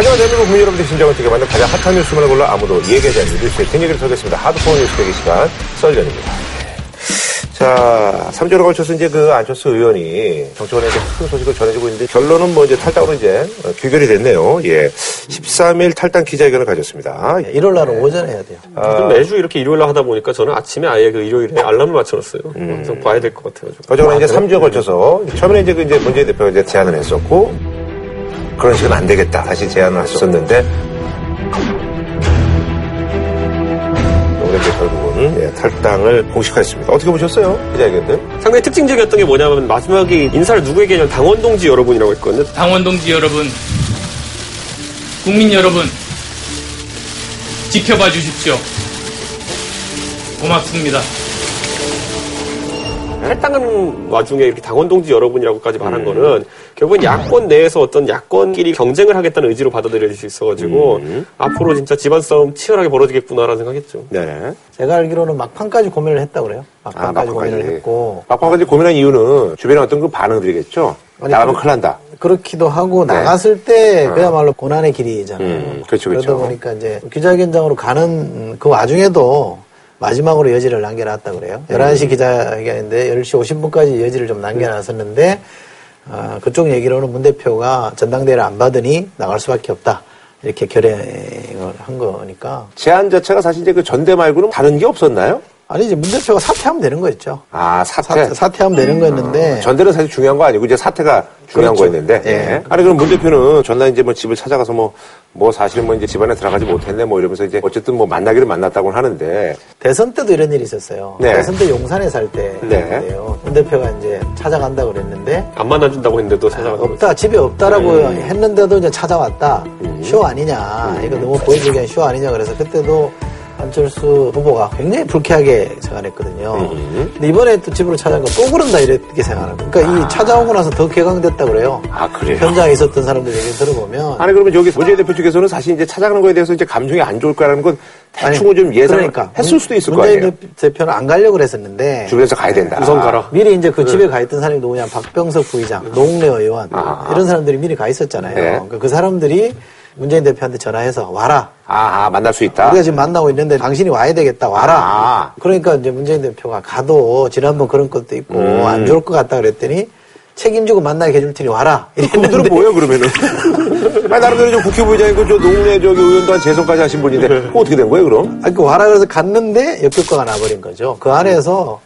하지만 대한민국 국민 여러분들 심장을 뛰게 만든 가장 핫한 뉴스만을 골라 아무도 얘기하지 않는 뉴스의 뒷얘기를 털겠습니다. 하드코어 뉴스 대기 시간 썰전입니다. 자, 3주에 걸쳐서 이제 그 안철수 의원이 정치권에 이제 큰 소식을 전해주고 있는데 결론은 뭐 이제 탈당으로 이제 어, 귀결이 됐네요. 예. 13일 탈당 기자회견을 가졌습니다. 일요일 날은 오전에 해야 돼요. 요즘 매주 이렇게 일요일 날 하다 보니까 저는 아침에 아예 그 일요일에 알람을 맞춰놨어요. 항상 봐야 될 것 같아가지고. 어쨌거나 이제 3주에 걸쳐서 처음에 이제 그 이제 문재인 대표가 이제 제안을 했었고 그런 식은 안 되겠다. 다시 제안을 오늘 이제 결국은 예, 탈당을 공식화했습니다. 어떻게 보셨어요? 기자회견들? 상당히 특징적이었던 게 뭐냐면 마지막에 인사를 누구에게 했냐면 당원 동지 여러분이라고 했거든요. 당원 동지 여러분, 국민 여러분, 지켜봐 주십시오. 고맙습니다. 탈당하는 와중에 이렇게 당원 동지 여러분이라고까지 말한 거는 결국은 야권 내에서 어떤 야권끼리 경쟁을 하겠다는 의지로 받아들여질 수 있어가지고 앞으로 진짜 집안 싸움 치열하게 벌어지겠구나라는 생각했죠. 네. 제가 알기로는 막판까지 고민을 했다고 그래요. 아, 막판까지 고민을 했고 막판까지 고민한 이유는 주변에 어떤 그 반응들이겠죠. 나가면 그- 큰일 난다. 그렇기도 하고 네. 나갔을 때 그야말로 고난의 길이잖아요. 음, 그렇죠, 러다 그렇죠. 보니까 이제 기자회견장으로 가는 그 와중에도 마지막으로 여지를 남겨놨다 그래요. 음. 11시 기자회견인데 10시 50분까지 여지를 좀 남겨놨었는데 아, 그쪽 얘기로는 문 대표가 전당대회를 안 받으니 나갈 수밖에 없다. 이렇게 결행을 한 거니까. 제안 자체가 사실 이제 그 전대 말고는 다른 게 없었나요? 아니 이제 문 대표가 사퇴하면 되는 거였죠. 아, 사퇴. 사퇴, 사퇴하면 되는 거였는데 전대는 사실 중요한 거 아니고 이제 사태가 중요한 그렇죠. 거였는데. 예. 예. 아니 그럼 문 대표는 전날 이제 뭐 집을 찾아가서 뭐뭐 사실은 뭐 이제 집안에 들어가지 못했네 뭐 이러면서 이제 어쨌든 뭐 만나기를 만났다고는 하는데 대선 때도 이런 일이 있었어요. 네. 대선 때 용산에 살 네. 대표가 이제 찾아간다 그랬는데 안 만나준다고 했는데도 찾아가서 없다 집에 없다라고 음. 했는데도 이제 찾아왔다 쇼 아니냐 이거 너무 보여주기엔 쇼 아니냐 그래서 그때도 안철수 후보가 굉장히 불쾌하게 생각했거든요. 음. 근데 이번에 또 집으로 찾아간 거또 그런다 이렇게 생각하는 거예요. 그러니까 이 찾아오고 나서 더 개강됐다 그래요. 아, 그래요? 현장에 있었던 사람들 얘기 들어보면 아니 그러면 여기 문재인 대표 측에서는 사실 이제 찾아가는 거에 대해서 이제 감정이 안 좋을 거라는 건 대충은 좀 예상을 그러니까 했을 수도 있을 거 문재인 아니에요. 대표는 안 가려고 그랬었는데 주변에서 가야 된다. 우선 가라. 미리 이제 그 집에 가 있던 사람이 누구냐 박병석 부의장, 노웅래 의원 아. 이런 사람들이 미리 가 있었잖아요. 네. 그러니까 그 사람들이 문재인 대표한테 전화해서 와라. 아, 아, 만날 수 있다. 우리가 지금 만나고 있는데 당신이 와야 되겠다. 와라. 아. 그러니까 이제 문재인 대표가 가도 지난번 그런 것도 있고 음. 안 좋을 것 같다 그랬더니 책임지고 만나게 해줄 테니 와라. 그분들은 뭐예요 그러면은? 아니 나름대로 저 국회의장이고 저 농내 저기 의원도 한 재선까지 하신 분인데 어떻게 된 거예요 그럼? 아니, 그 와라 그래서 갔는데 역효과가 나버린 거죠. 그 안에서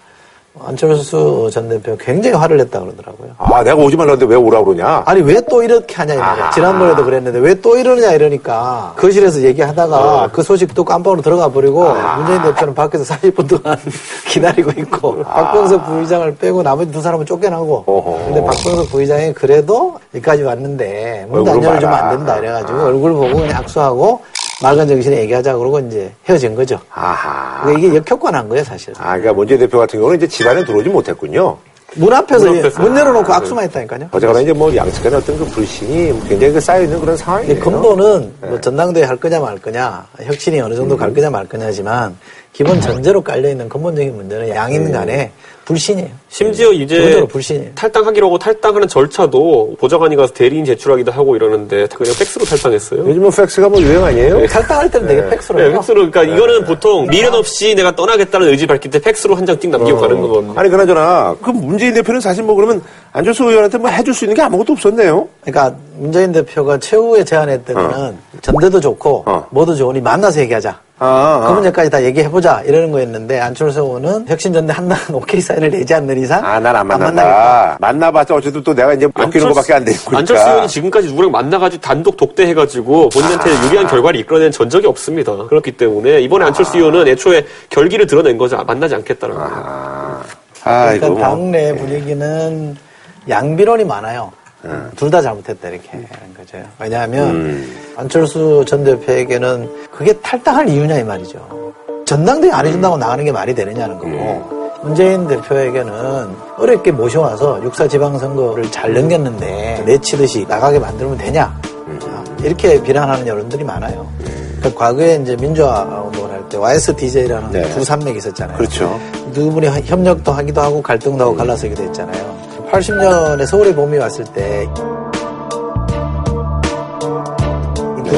안철수 전 대표 굉장히 화를 냈다 그러더라고요. 아 내가 오지 말라는데 왜 오라 그러냐? 아니 왜 또 이렇게 하냐 이 말이야. 아. 지난번에도 그랬는데 왜 또 이러느냐 이러니까 거실에서 얘기하다가 그 소식 또 깜빡으로 들어가 버리고 문재인 대표는 밖에서 40분 동안 기다리고 있고 박병석 부의장을 빼고 나머지 두 사람은 쫓겨나고 어허. 근데 박병석 부의장이 그래도 여기까지 왔는데 문도 안 얼굴은 열어주면. 안 된다 이래가지고 얼굴 보고 그냥 악수하고 맑은 정신에 얘기하자 그러고 이제 헤어진 거죠. 아하. 그러니까 이게 역효과 난 거예요 사실. 아, 그러니까 문재인 대표 같은 경우는 이제 집안에 들어오지 못했군요. 문 앞에서 문 앞에서. 문 열어놓고 악수만 했다니까요. 어쨌거나 이제 뭐 양측간의 어떤 그 불신이 굉장히 그 쌓여있는 그런 상황이에요. 근데 근본은 뭐 전당대회 할 거냐 말 거냐, 혁신이 어느 정도 갈 거냐 말 거냐지만 기본 전제로 깔려 있는 근본적인 문제는 양인 간의 불신이에요. 심지어 이제 기본적으로 불신이에요. 탈당하기로 하고 탈당하는 절차도 보좌관이 가서 대리인 제출하기도 하고 이러는데 그냥 팩스로 탈당했어요. 요즘은 팩스가 뭐 유행 아니에요? 탈당할 때는 되게 팩스로 네, 해요. 팩스로 그러니까 이거는 보통 미련 없이 내가 떠나겠다는 의지 밝힐 때 팩스로 한 장 띵 남기고 가는 거거든요. 아니 그나저나 그 문재인 대표는 사실 뭐 그러면 안철수 의원한테 뭐 해줄 수 있는 게 아무것도 없었네요. 그러니까 문재인 대표가 최후에 제안했던 거는 전대도 좋고 어. 뭐도 좋으니 만나서 얘기하자. 아, 그 아. 문제까지 다 얘기해보자 이러는 거였는데 안철수 의원은 혁신전대 한다는 오케이 사인을 내지 않는 이상 아, 난 안 만나겠다. 만난다. 만나봤자 어쨌든 또 내가 이제 맡기는 거밖에 안 되고 그러니까. 안철수 의원이 지금까지 누구랑 만나가지고 단독 독대해가지고 본인한테 아. 유리한 결과를 이끌어낸 전적이 없습니다. 그렇기 때문에 이번에 안철수 의원은 애초에 결기를 드러낸 거죠. 만나지 않겠다는 거예요. 아, 아 그러니까 뭐. 당내 분위기는 양비론이 많아요. 둘다 잘못했다 이렇게 하는 거죠. 왜냐하면 음. 안철수 전 대표에게는 그게 탈당할 이유냐 이 말이죠. 전당대회 안 해준다고 나가는 게 말이 되느냐는 거고 문재인 대표에게는 어렵게 모셔와서 육사 지방선거를 잘 넘겼는데 내치듯이 나가게 만들면 되냐 자, 이렇게 비난하는 여론들이 많아요. 그러니까 과거에 이제 민주화 운동을 할 때 YSDJ라는 네. 두 산맥이 있었잖아요. 그렇죠. 두 분이 협력도 하기도 하고 갈등도 하고 갈라서기도 했잖아요. 80년에 서울의 봄이 왔을 때두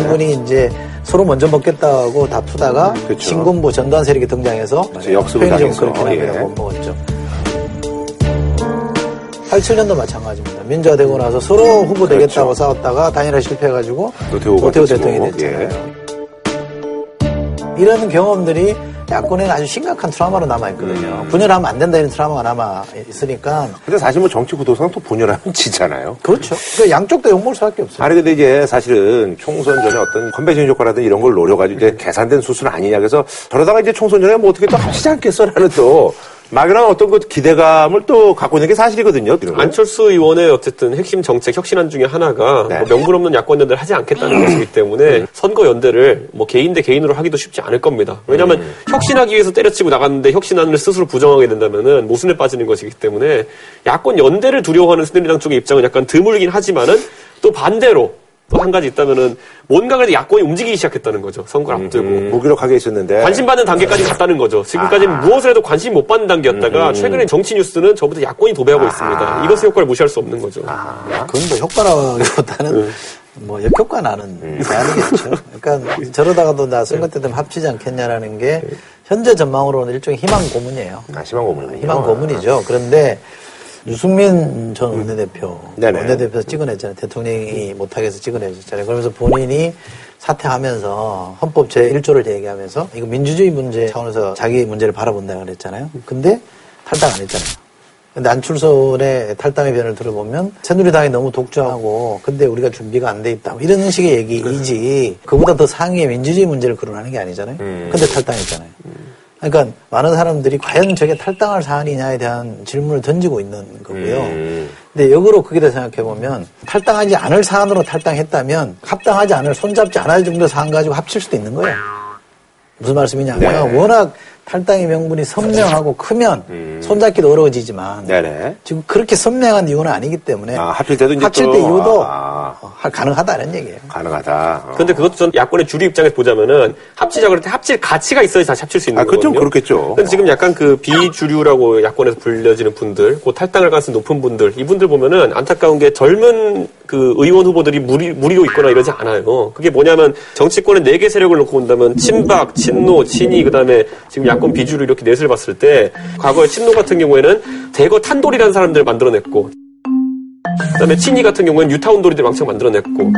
분이 이제 서로 먼저 먹겠다고 다투다가 그쵸. 신군부 전두환 세력이 등장해서. 역습을 당해서. 그렇게 예. 나면 못 먹었죠. 87년도 마찬가지입니다. 민주화 되고 나서 서로 후보 되겠다고 그렇죠. 싸웠다가 단일화 실패해가지고 노태우 됐고, 대통령이 됐잖아요. 예. 이런 경험들이 야권에는 아주 심각한 트라우마로 남아있거든요. 음. 분열하면 안 된다 이런 트라우마가 남아있으니까 근데 사실 뭐 정치 구도상 또 분열하면 지잖아요. 그렇죠. 그 양쪽 다 욕먹을 수밖에 없어요. 아니 근데 이제 사실은 총선 전에 어떤 컨벤션 효과라든 이런 걸 노려가지고 이제 계산된 수순 아니냐 그래서 저러다가 이제 총선 전에 뭐 어떻게 또 합치지 않겠어라는 또 막연한 어떤 그 기대감을 또 갖고 있는 게 사실이거든요. 안철수 의원의 어쨌든 핵심 정책 혁신안 중에 하나가 네. 뭐 명분 없는 야권 연대를 하지 않겠다는 것이기 때문에 선거 연대를 뭐 개인 대 개인으로 하기도 쉽지 않을 겁니다. 왜냐하면 음. 혁신하기 위해서 때려치고 나갔는데 혁신안을 스스로 부정하게 된다면은 모순에 빠지는 것이기 때문에 야권 연대를 두려워하는 새누리당 쪽의 입장은 약간 드물긴 하지만은 또 반대로 또 한 가지 있다면은 뭔가 그래도 야권이 움직이기 시작했다는 거죠. 선거를 앞두고. 음, 무기력하게 있었는데 관심 받는 단계까지 갔다는 거죠. 지금까지는 무엇을 해도 관심 못 받는 단계였다가 최근에 정치 뉴스는 저부터 야권이 도배하고 있습니다. 이것의 효과를 무시할 수 없는 거죠. 그건 뭐 효과라기보다는 뭐 역효과 나는 음. 아니겠죠. 그러니까 저러다가도 나 선거 때 되면 합치지 않겠냐라는 게 현재 전망으로는 일종의 희망 고문이에요. 아, 심한 고문이군요. 희망 고문이죠. 그런데 유승민 전 원내대표, 네네. 원내대표 찍어냈잖아요. 대통령이 못하게 해서 찍어내줬잖아요. 그러면서 본인이 사퇴하면서 헌법 제1조를 얘기하면서 이거 민주주의 문제 차원에서 자기 문제를 바라본다고 그랬잖아요. 근데 탈당 안 했잖아요. 근데 안출선의 탈당의 변을 들어보면 새누리당이 너무 독주하고 근데 우리가 준비가 안 돼 있다 뭐 이런 식의 얘기이지 그보다 더 상위의 민주주의 문제를 거론하는 게 아니잖아요. 음. 근데 탈당했잖아요. 그러니까 많은 사람들이 과연 저게 탈당할 사안이냐에 대한 질문을 던지고 있는 거고요. 음. 근데 역으로 대해 생각해 보면 탈당하지 않을 사안으로 탈당했다면 합당하지 않을 손잡지 않을 정도 사안 가지고 합칠 수도 있는 거예요. 무슨 말씀이냐? 네. 워낙 탈당의 명분이 선명하고 크면 손잡기도 어려워지지만 네네. 지금 그렇게 선명한 이유는 아니기 때문에 아, 합칠 때도 이제 합칠 또, 때 이유도 아, 어, 가능하다는 얘기예요. 가능하다. 어. 근데 그것도 전 야권의 주류 입장에서 보자면은 합치자 그럴 때 합칠 가치가 있어야지 다시 합칠 수 있는 아, 그건 좀 거거든요. 그렇겠죠. 근데 지금 약간 그 비주류라고 야권에서 불려지는 분들, 그 탈당할 가능성이 높은 분들, 이분들 보면은 안타까운 게 젊은 그 의원 후보들이 무리, 무리로 있거나 이러지 않아요. 그게 뭐냐면 정치권의 네 개 세력을 놓고 본다면 친박, 친노, 친이, 그 다음에 지금 야권 비주류 이렇게 넷을 봤을 때 과거에 친노 같은 경우에는 대거 탄돌이라는 사람들을 만들어냈고 그 다음에 친이 같은 경우에는 유타운 돌이들 왕창 만들어냈고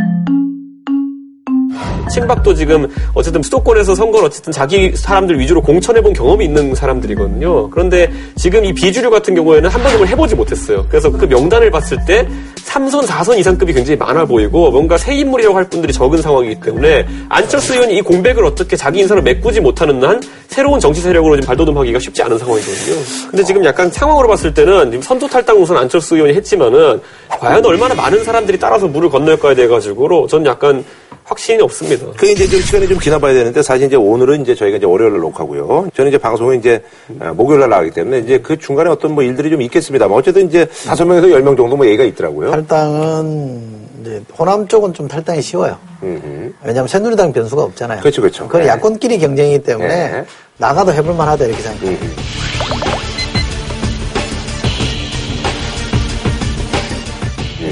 친박도 지금 어쨌든 수도권에서 선거를 어쨌든 자기 사람들 위주로 공천해본 경험이 있는 사람들이거든요. 그런데 지금 이 비주류 같은 경우에는 한 번도 해보지 못했어요. 그래서 그 명단을 봤을 때 3선, 4선 이상급이 굉장히 많아 보이고 뭔가 새 인물이라고 할 분들이 적은 상황이기 때문에 안철수 의원이 이 공백을 어떻게 자기 인사로 메꾸지 못하는 한 새로운 정치 세력으로 지금 발돋움하기가 쉽지 않은 상황이거든요. 근데 지금 약간 상황으로 봤을 때는 선두 탈당 우선 안철수 의원이 했지만은 과연 얼마나 많은 사람들이 따라서 물을 건널까에 대해 가지고 전 약간 확신이 없습니다. 그게 이제 좀 시간이 좀 지나봐야 되는데 사실 이제 오늘은 이제 저희가 이제 월요일을 녹화고요. 저는 이제 방송은 이제 어, 목요일 날 나가기 때문에 이제 그 중간에 어떤 뭐 일들이 좀 있겠습니다만 어쨌든 이제 다섯 명에서 열 명 정도 뭐 얘기가 있더라고요. 탈당은 이제 호남 쪽은 좀 탈당이 쉬워요. 음흠. 왜냐하면 새누리당 변수가 없잖아요. 그렇죠, 그렇죠. 그건 네. 야권끼리 경쟁이기 때문에 네. 나가도 해볼 만하다 이렇게 생각해요. 음.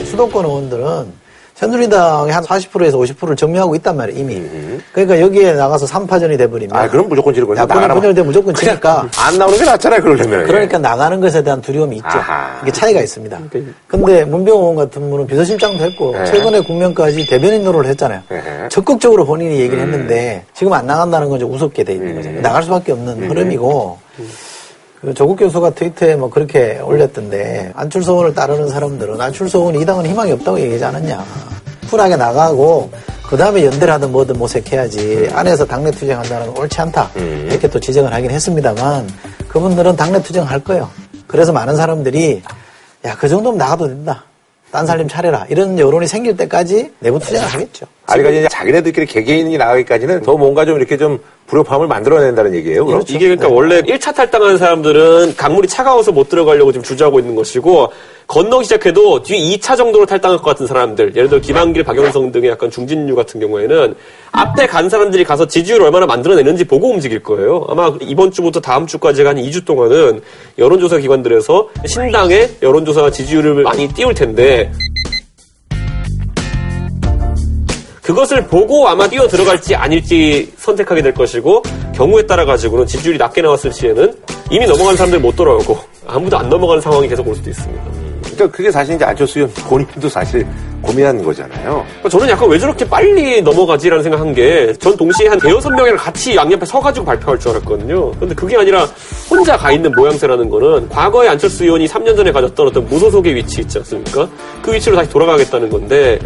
수도권 의원들은 새누리당의 한 40%에서 50%를 점유하고 있단 말이에요, 이미. 음. 그러니까 여기에 나가서 3파전이 돼버리면. 아, 그럼 무조건 지르고 야권이 분열되면 무조건 지니까. 안 나오는 게 낫잖아요, 그러려면. 그러니까 나가는 것에 대한 두려움이 있죠. 아하. 이게 차이가 있습니다. 근데 문병호 의원 같은 분은 비서실장도 했고 네. 최근에 국면까지 대변인 노릇을 했잖아요. 네. 적극적으로 본인이 얘기를 했는데 지금 안 나간다는 건 좀 우습게 돼 있는 거죠. 나갈 수밖에 없는 흐름이고 그 조국 교수가 트위터에 뭐 그렇게 올렸던데 안철수 의원을 따르는 사람들은 안철수 의원이 이 당은 희망이 없다고 얘기하지 않았냐. 쿨하게 나가고 그 다음에 연대를 하든 뭐든 모색해야지 안에서 당내 투쟁한다는 건 옳지 않다 이렇게 또 지적을 하긴 했습니다만 그분들은 당내 투쟁할 거예요. 그래서 많은 사람들이 야 그 정도면 나가도 된다. 딴 살림 차려라. 이런 여론이 생길 때까지 내부 투쟁을 하겠죠. 아직까지 이제 자기네들끼리 개개인이 나가기까지는 더 뭔가 좀 이렇게 좀 불협화음을 만들어낸다는 얘기예요. 그럼? 그렇죠. 이게 그러니까 네. 원래 1차 탈당하는 사람들은 강물이 차가워서 못 들어가려고 지금 주저하고 있는 것이고 건너기 시작해도 뒤 2차 정도로 탈당할 것 같은 사람들 예를 들어 김한길, 박영성 등의 약간 중진류 같은 경우에는 앞에 간 사람들이 가서 지지율을 얼마나 만들어내는지 보고 움직일 거예요. 아마 이번 주부터 다음 주까지 한 2주 동안은 여론조사 기관들에서 신당의 여론조사 지지율을 많이 띄울 텐데 그것을 보고 아마 뛰어 들어갈지 아닐지 선택하게 될 것이고 경우에 따라 가지고는 지지율이 낮게 나왔을 시에는 이미 넘어간 사람들 못 돌아오고 아무도 안 넘어가는 상황이 계속 올 수도 있습니다. 그러니까 그게 사실 이제 안철수 의원 본인도 사실 고민한 거잖아요. 그러니까 저는 약간 왜 저렇게 빨리 넘어가지라는 생각한 게 전 동시에 한 대여섯 명이랑 같이 양옆에 서가지고 발표할 줄 알았거든요. 근데 그게 아니라 혼자 가 있는 모양새라는 거는 과거에 안철수 의원이 3년 전에 가졌던 어떤 무소속의 위치 있지 않습니까? 그 위치로 다시 돌아가겠다는 건데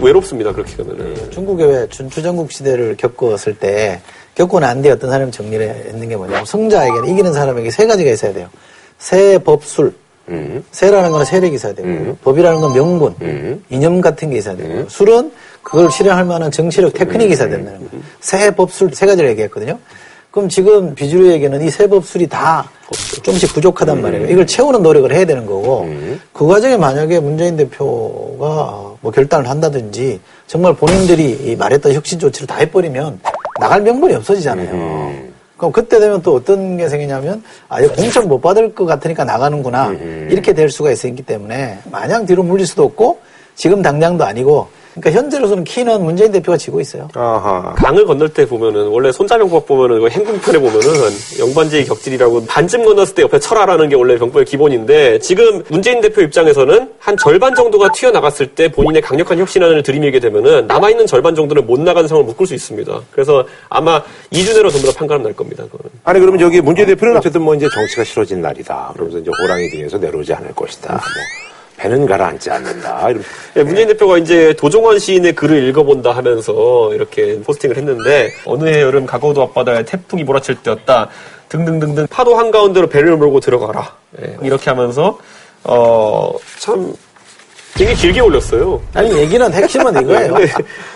외롭습니다 그렇게 가면은. 중국의 왜 준추전국 시대를 겪었을 때 겪고 난 뒤에 어떤 사람이 정리를 했는 게 뭐냐면 성자에게는 이기는 사람에게 세 가지가 있어야 돼요. 세, 법, 술. 음. 세라는 거는 세력이 있어야 되고 법이라는 건 명분, 음. 이념 같은 게 있어야 되고 술은 그걸 실현할 만한 정치력, 테크닉이 있어야 된다는 거예요. 세, 법, 술 세 가지를 얘기했거든요. 그럼 지금 비주류에게는 이 세 법, 술이 다 조금씩 부족하단 말이에요. 이걸 채우는 노력을 해야 되는 거고 그 과정에 만약에 문재인 대표가 뭐 결단을 한다든지 정말 본인들이 이 말했던 혁신 조치를 다 해버리면 나갈 명분이 없어지잖아요. 그럼 그때 되면 또 어떤 게 생기냐면 아, 이거 공천 못 받을 것 같으니까 나가는구나. 이렇게 될 수가 있기 때문에 마냥 뒤로 물릴 수도 없고 지금 당장도 아니고 그러니까 현재로서는 키는 문재인 대표가 지고 있어요. 아하. 강을 건널 때 보면은 원래 손자병법 보면은 그 행군편에 보면은 영반지의 격질이라고 반쯤 건넜을 때 옆에 철하라는 게 원래 병법의 기본인데 지금 문재인 대표 입장에서는 한 절반 정도가 튀어나갔을 때 본인의 강력한 혁신안을 들이밀게 되면은 남아있는 절반 정도는 못 나가는 상황을 묶을 수 있습니다. 그래서 아마 2주 내로 전부 다 판가름 날 겁니다. 그거는. 아니 그러면 저기 문재인 대표는 어쨌든 뭐 이제 정치가 싫어진 날이다. 그러면서 이제 호랑이 등에서 내려오지 않을 것이다. 뭐 배는 가라앉지 않는다. 예, 문재인 대표가 이제 도종환 시인의 글을 읽어본다 하면서 이렇게 포스팅을 했는데 어느 해 여름 가거도 앞바다에 태풍이 몰아칠 때였다 등등등등 파도 한가운데로 배를 몰고 들어가라 예, 이렇게 하면서 어 참 되게 길게 올렸어요. 아니 얘기는 핵심은 이거예요.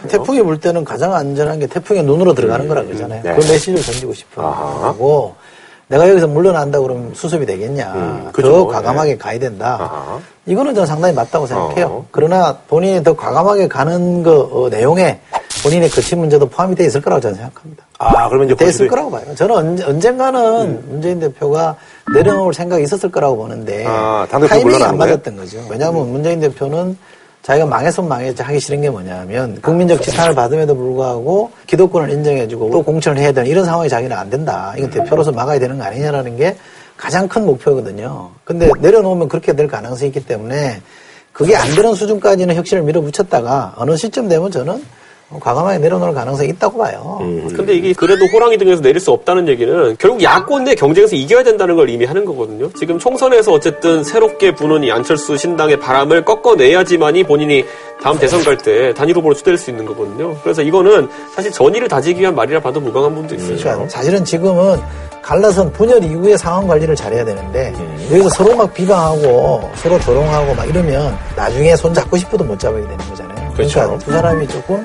태풍이 불 때는 가장 안전한 게 태풍의 눈으로 들어가는 거라 그러잖아요. 네. 그 메시지를 던지고 싶은. 거고 내가 여기서 물러난다 그러면 수습이 되겠냐. 음, 더 그죠. 과감하게 가야 된다. 아하. 이거는 저는 상당히 맞다고 생각해요. 어. 그러나 본인이 더 과감하게 가는 그 어, 내용에 본인의 거친 문제도 포함이 되어 있을 거라고 저는 생각합니다. 아 그러면 이제 돼 있을 거라고 봐요. 저는 언제, 언젠가는 문재인 대표가 내려놓을 생각이 있었을 거라고 보는데 아, 타이밍이 안? 맞았던 거죠. 왜냐하면 문재인 대표는 자기가 망했으면 망했지 하기 싫은 게 뭐냐면 국민적 지탄을 받음에도 불구하고 기득권을 인정해주고 또 공천을 해야 되는 이런 상황이 자기는 안 된다. 이건 대표로서 막아야 되는 거 아니냐라는 게 가장 큰 목표거든요. 근데 내려놓으면 그렇게 될 가능성이 있기 때문에 그게 안 되는 수준까지는 혁신을 밀어붙였다가 어느 시점 되면 저는 과감하게 내려놓을 가능성이 있다고 봐요. 근데 이게 그래도 호랑이 등에서 내릴 수 없다는 얘기는 결국 야권 내 경쟁에서 이겨야 된다는 걸 이미 하는 거거든요. 지금 총선에서 어쨌든 새롭게 부는 이 안철수 신당의 바람을 꺾어내야지만이 본인이 다음 대선 갈 때 단일 후보로 추대할 수 있는 거거든요. 그래서 이거는 사실 전의를 다지기 위한 말이라 봐도 무방한 부분도 있어요. 그러니까 사실은 지금은 갈라선 분열 이후에 상황 관리를 잘해야 되는데 여기서 서로 막 비방하고 서로 조롱하고 막 이러면 나중에 손 잡고 싶어도 못 잡게 되는 거잖아요. 그렇죠. 러니까 두 사람이 조금 어,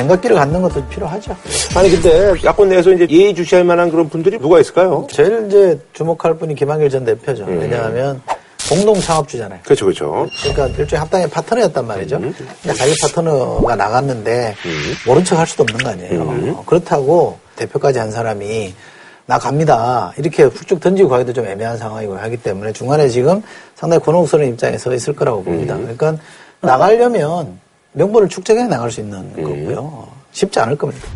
냉각기를 갖는 것도 필요하죠. 아니 근데 야권 내에서 이제 예의주시할 만한 그런 분들이 누가 있을까요? 제일 이제 주목할 분이 김한길 전 대표죠. 음. 왜냐하면 공동 창업주잖아요. 그렇죠 그렇죠. 그러니까 일종의 합당의 파트너였단 말이죠. 음. 그러니까 자기 파트너가 나갔는데 모른 척 할 수도 없는 거 아니에요. 음. 어, 그렇다고 대표까지 한 사람이 나 갑니다. 이렇게 훅쭉 던지고 가기도 좀 애매한 상황이고 하기 때문에 중간에 지금 상당히 곤혹스러운 입장에 서 있을 거라고 봅니다. 음. 그러니까 나가려면 명분을 축적해 나갈 수 있는 음. 거고요. 쉽지 않을 겁니다.